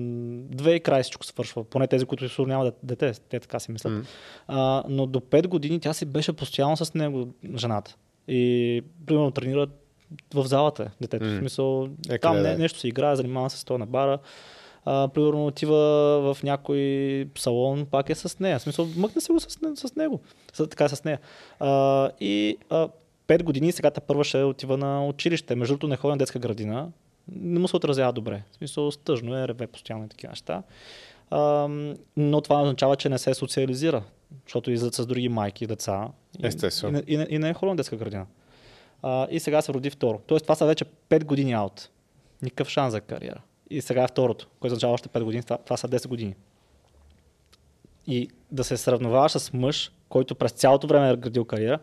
две и край всичко свършва. Поне тези, които сигурно нямат дете, те така си мислят. М. А, но до 5 години тя си беше постоянно с него, жената. И примерно тренира в залата детето. М. В смисъл, Е, там къде да не, е? нещо се играе, занимава се с това на бара. А, примерно отива в някой салон, пак е с нея. В смисъл, мъкне се го с, с него. С, така с нея. А, и а, 5 години сега те първа ще отива на училище. Между другото не ходи на детска градина. Не му се отразява добре. В смисъл, стъжно е, реве постоянно и такива неща. А, но това означава, че не се социализира, защото излизат с други майки деца. Естествено. И, не- и, и не е ходи на детска градина. А, и сега се роди второ. Тоест това са вече 5 години аут. Никакъв шанс за кариера. И сега е второто, което означава още 5 години. Това, това са 10 години. И да се сравноваваш с мъж, който през цялото време е градил кариера,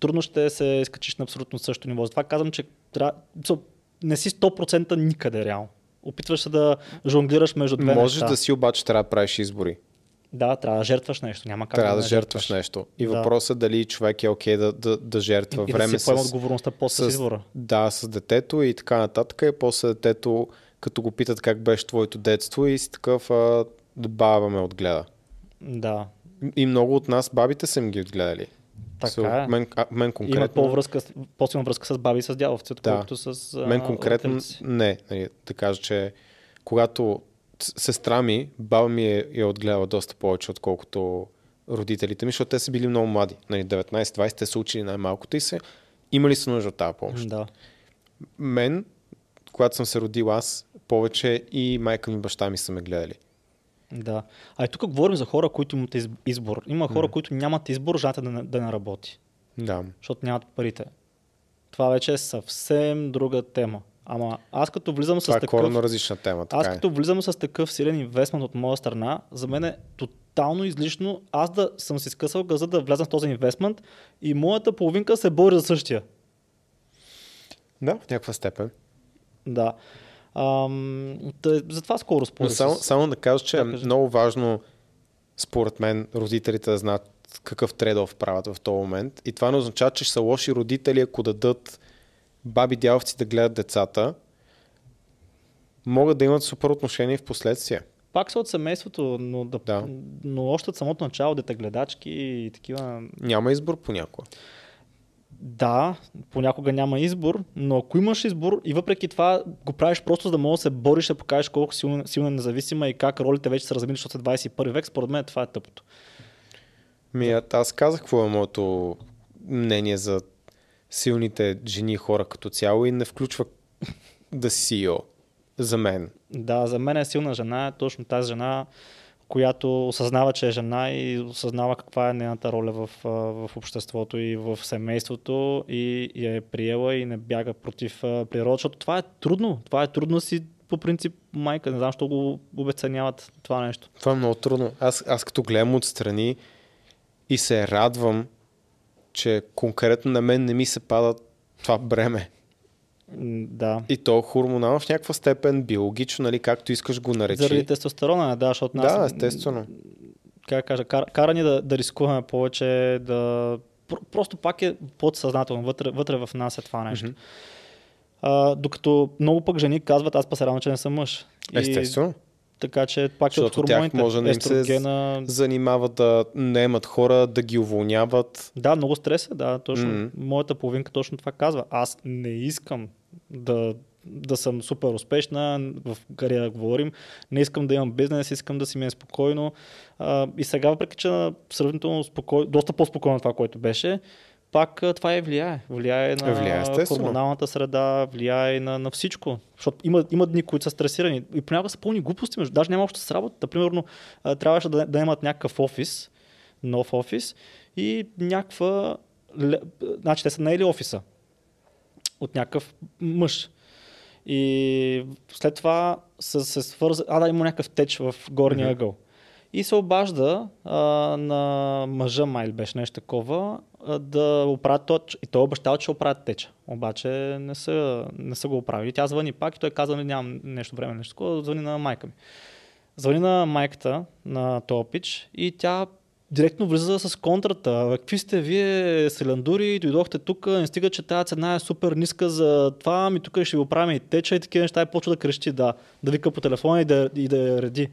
трудно ще се изкачиш на абсолютно същото ниво. Затова казвам, че не си 100% никъде реално. Опитваш се да жонглираш между две Можеш неща. да си, обаче трябва да правиш избори. Да, трябва да жертваш нещо. Няма как Трябва да не жертваш нещо. И Да. въпросът е дали човек е окей да, да, да жертва И, и време да си поема с, отговорността после с избора. Да, с детето и така нататък. И после детето, като го питат как беше твоето детство и си такъв, а, да баба ме отгледа. Да. И много от нас бабите са им ги отгледали. Така So, е. Мен, а, мен Имат конкретно, по-връзка, с- по-силна връзка с баби и с дядовци, отколкото с а, мен конкретно си. не. Нали, да кажа, че когато сестра ми, баба ми е, е отгледала доста повече, отколкото родителите ми, защото те са били много млади. Нали, 19-20, те са учили най-малкото и се имали са нужда от тази помощ. Да. Мен, когато съм се родил аз, повече и майка ми и баща ми са ме гледали. Да. А и тук говорим за хора, които имат из- избор. Има хора, които нямат избор, жената да не, да не работи, Да. защото нямат парите. Това вече е съвсем друга тема. Ама аз като влизам Това с е такъв... коренно различна тема. Така Аз е. като влизам с такъв силен инвестмент от моя страна, за мен е тотално излишно аз да съм си скъсал газа да вляза в този инвестмент и моята половинка се бори за същия. Да, в някаква степен. Да. Ам, тъй, затова скоро Но спорих. само, с- само да кажа, че Да, е кажи. много важно, според мен, родителите да знаят какъв трейд правят в този момент. И това не означава, че ще са лоши родители, ако дадат баби дядовци да гледат децата. Могат да имат супер отношение в последствие. Пак са от семейството, но, да, Да. но още от самото начало дете гледачки и такива. Няма избор понякога. Да, понякога няма избор, но ако имаш избор и въпреки това го правиш просто за да можеш да се бориш, да покажеш колко силно е независима и как ролите вече са размили, защото е 21 век, според мен това е тъпото. Ми, аз казах какво е моето мнение за силните жени и хора като цяло и не включва да си CEO. За мен. Да, за мен е силна жена, е точно тази жена, която осъзнава, че е жена и осъзнава каква е нейната роля в, в обществото и в семейството и я е приела и не бяга против природа, защото това е трудно. Това е трудно си по принцип майка. Не знам, защо го обесценяват това нещо. Това е много трудно. Аз, аз като гледам отстрани и се радвам, че конкретно на мен не ми се пада това бреме. Да. И то хормонално в някаква степен, биологично, нали, както искаш го наречи. Заради тестостерона, да, защото нас, Да, естествено. как кажа, кара, кара ни да, да рискуваме повече, да... Про- Просто пак е подсъзнателно, вътре, вътре в нас е това нещо. Мгм. А, докато много пък жени казват, аз па се радвам, че не съм мъж. Естествено. Така че пак е от хормоните. може да им се. Занимават да наемат хора, да ги уволняват. Да, много стрес е, да, точно. Мгм. Моята половинка точно това казва. Аз не искам да, да съм супер успешна, в кариера говорим, не искам да имам бизнес, искам да си ми е спокойно. А, и сега, въпреки че сравнително спокойно, доста по-спокойно това, което беше, пак това е влияе. Влияе на Влияе, естествено. хормоналната среда, влияе на, на всичко. Защото има, има дни, които са стресирани. И понякога са пълни глупости, между. даже няма общо с работата. Примерно, трябваше да, да имат някакъв офис, нов офис и някаква... Значи те са наели офиса от някакъв мъж. И след това са се свързали... А, да, има някакъв теч в горния ъгъл. И се обажда а, на мъжа май беше нещо такова а, да оправят то, и той обещал, че оправят теча. Обаче не са, не са го оправили. Тя звъни пак и той каза, «Нали, нямам нещо време, нещо такова, звъни на майка ми. Звъни на майката на Топич и тя директно влиза с контрата. Какви сте вие, селандури, дойдохте тук, не стига, че тази цена е супер ниска за това, ми тук ще ви оправим и теча и такива неща и почва да крещи, да, да вика по телефона и да, и да я реди.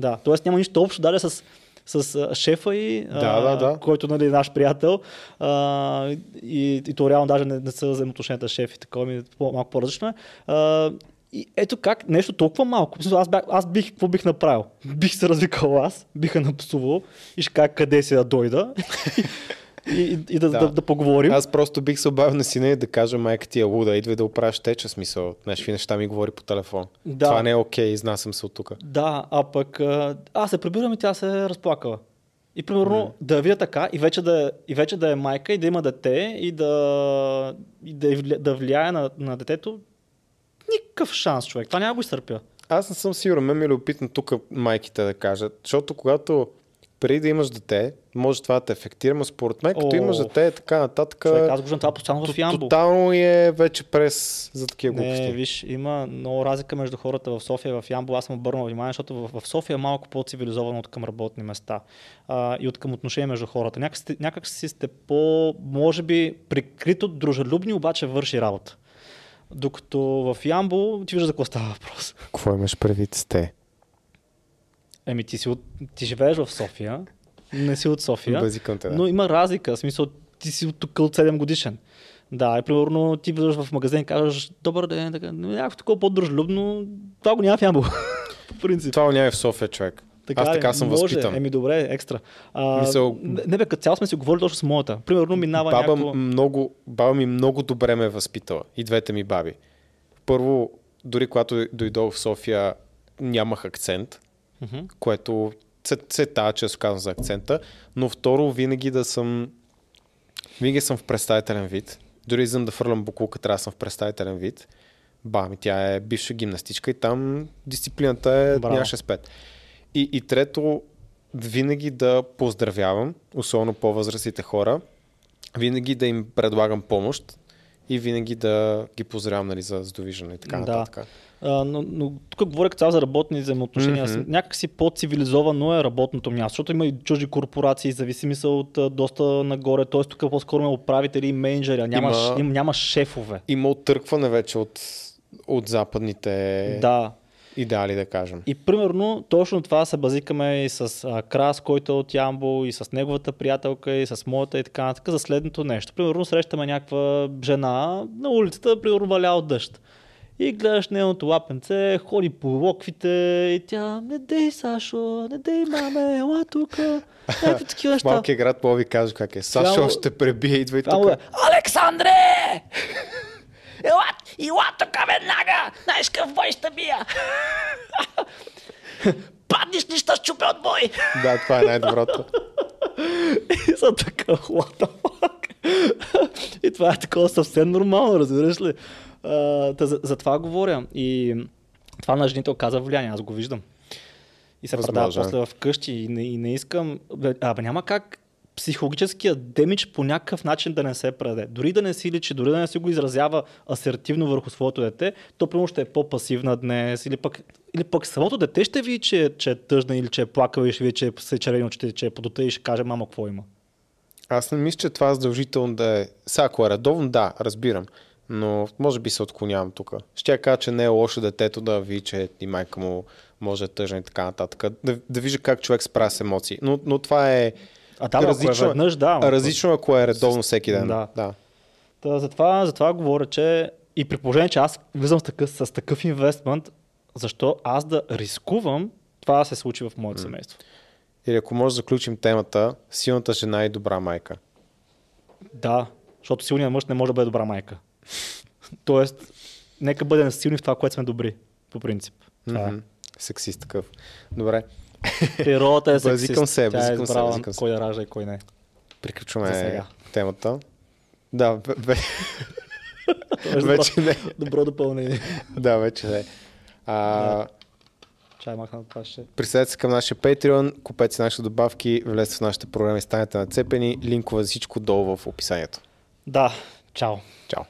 Да, т.е. няма нищо общо даже с, с шефа и, Да, да, да. който нали, е наш приятел. А, и, и то реално даже не, не са взаимоотношенията с шеф и такова, ми, е малко по-различно е. А, и ето как нещо толкова малко. Аз, бях, аз бих, какво бих направил? Бих се развикал аз, биха напсувал и ще кажа къде си да дойда <laughs> и, и, и да, да. Да. Да, поговорим. Аз просто бих се обавил на сина и да кажа майка ти е луда, идва да оправиш теча смисъл. Някакви неща ми говори по телефон. Да. Това не е окей, изнасям се от тук. Да, а пък аз се прибирам и тя се е разплакала. И примерно да я видя така и вече да, е- и вече да е майка и да има дете и да, и да, вля- да влияе на, на детето, никакъв шанс, човек. Това няма го изтърпя. Аз не съм сигурен, ме ми е любопитно тук майките да кажат, защото когато преди да имаш дете, може това да те ефектира, но според мен, като О. имаш дете, е така нататък, Човек, аз го това постоянно в Ямбол. тотално е вече прес за такива глупости. Не, виж, има много разлика между хората в София и в Ямбол. Аз съм обърнал внимание, защото в, в София е малко по-цивилизовано от към работни места а, и от към отношение между хората. Някак, сте, някак си сте по, може би, прикрито дружелюбни, обаче върши работа. Докато в Ямбол ти виждаш за какво става въпрос. Какво имаш предвид с те? Еми, ти, си от, ти живееш в София, не си от София, Базикам те, да. но има разлика. В смисъл, ти си от тук от 7 годишен. Да, и примерно ти влизаш в магазин и казваш, добър ден, така, някакво такова по-дружелюбно, това го няма в Ямбол. <laughs> По принцип. Това няма и в София, човек. Аз ли? така съм Може. възпитан. Еми добре, екстра. А, Мисъл- не, не бе, като цяло сме си говорили точно с моята. Примерно минава Баба, някакво... много, баба ми много добре ме е възпитала. И двете ми баби. Първо, дори когато дойдох в София, нямах акцент, Мгм. което се, се тая, често казвам за акцента, но второ, винаги да съм винаги съм в представителен вид. Дори за да фърлям буклука, трябва да съм в представителен вид. Ба, ми тя е бивша гимнастичка и там дисциплината е Браво. нямаше с пет. И, и трето, винаги да поздравявам, особено по-възрастните хора, винаги да им предлагам помощ и винаги да ги поздравявам нали, за задовижване и така Да. нататък. А, но, но тук говоря като за работни взаимоотношения. Mm-hmm. Някак си по-цивилизовано е работното място, защото има и чужди корпорации, зависими са от а, доста нагоре. Т.е. тук по-скоро има управители и менеджери, а няма, Има- има... няма шефове. Има оттъркване вече от, от западните Да. Идеали, да кажем. И примерно точно това се базикаме и с а, Крас, който е от Ямбол, и с неговата приятелка, и с моята и така нататък за следното нещо. Примерно срещаме някаква жена на улицата, примерно валя от дъжд. И гледаш нейното лапенце, ходи по локвите и тя, не дей, Сашо, не дей, маме, ела тук. Някакви такива <laughs> неща. малкия град Плови кажа как е. Сашо Само- ще пребие, идва и тук. да, Александре! Ела, ела тук веднага! Знаеш какъв бой ще бия! Паднеш ли ще щупя от бой! Да, това е най-доброто. И съм така, what the fuck? И това е такова съвсем нормално, разбираш ли? А, та, за, за това говоря. И това на жените оказа влияние, аз го виждам. И се Възможно предава после в къщи и не, и не искам... Бе, Абе, няма как психологическия демидж по някакъв начин да не се предаде. Дори да не си личи, дори да не си го изразява асертивно върху своето дете, то примерно ще е по-пасивна днес или пък, или пък самото дете ще види, че, че е тъжна или че е плакала и ще види, че е се червени очите, че е подота и ще каже мама какво има. Аз не мисля, че това задължително да е... Сега, ако е редовно, да, разбирам. Но може би се отклонявам тук. Ще кажа, че не е лошо детето да види, че и майка му може да е тъжна и така нататък. Да, да вижда как човек справя с емоции. Но, но това е... А да, различно, ако е веднъж, да. ама- различно, ако е редовно всеки ден. Да. да. Та, затова, затова говоря, че и при положение, че аз влизам с такъв, с такъв инвестмент, защо аз да рискувам това да се случи в моето семейство? Или ако може да заключим темата, силната жена и добра майка. Да, защото силният мъж не може да бъде добра майка. <laughs> Тоест, нека бъдем силни в това, което сме добри, по принцип. Е. Мгм. Сексист такъв. Добре, Природата е Базикам сексист. се, Тя е базикам избрала базикам се. кой да ражда и кой не. Приключваме темата. Да, ве- <laughs> Това е добро, вече не. добро допълнение. Да, вече не. А, Чай махна това ще. Присъедете се към нашия Patreon, купете си нашите добавки, влезте в нашата програма и станете нацепени. Линкове за всичко долу в описанието. Да, чао. Чао.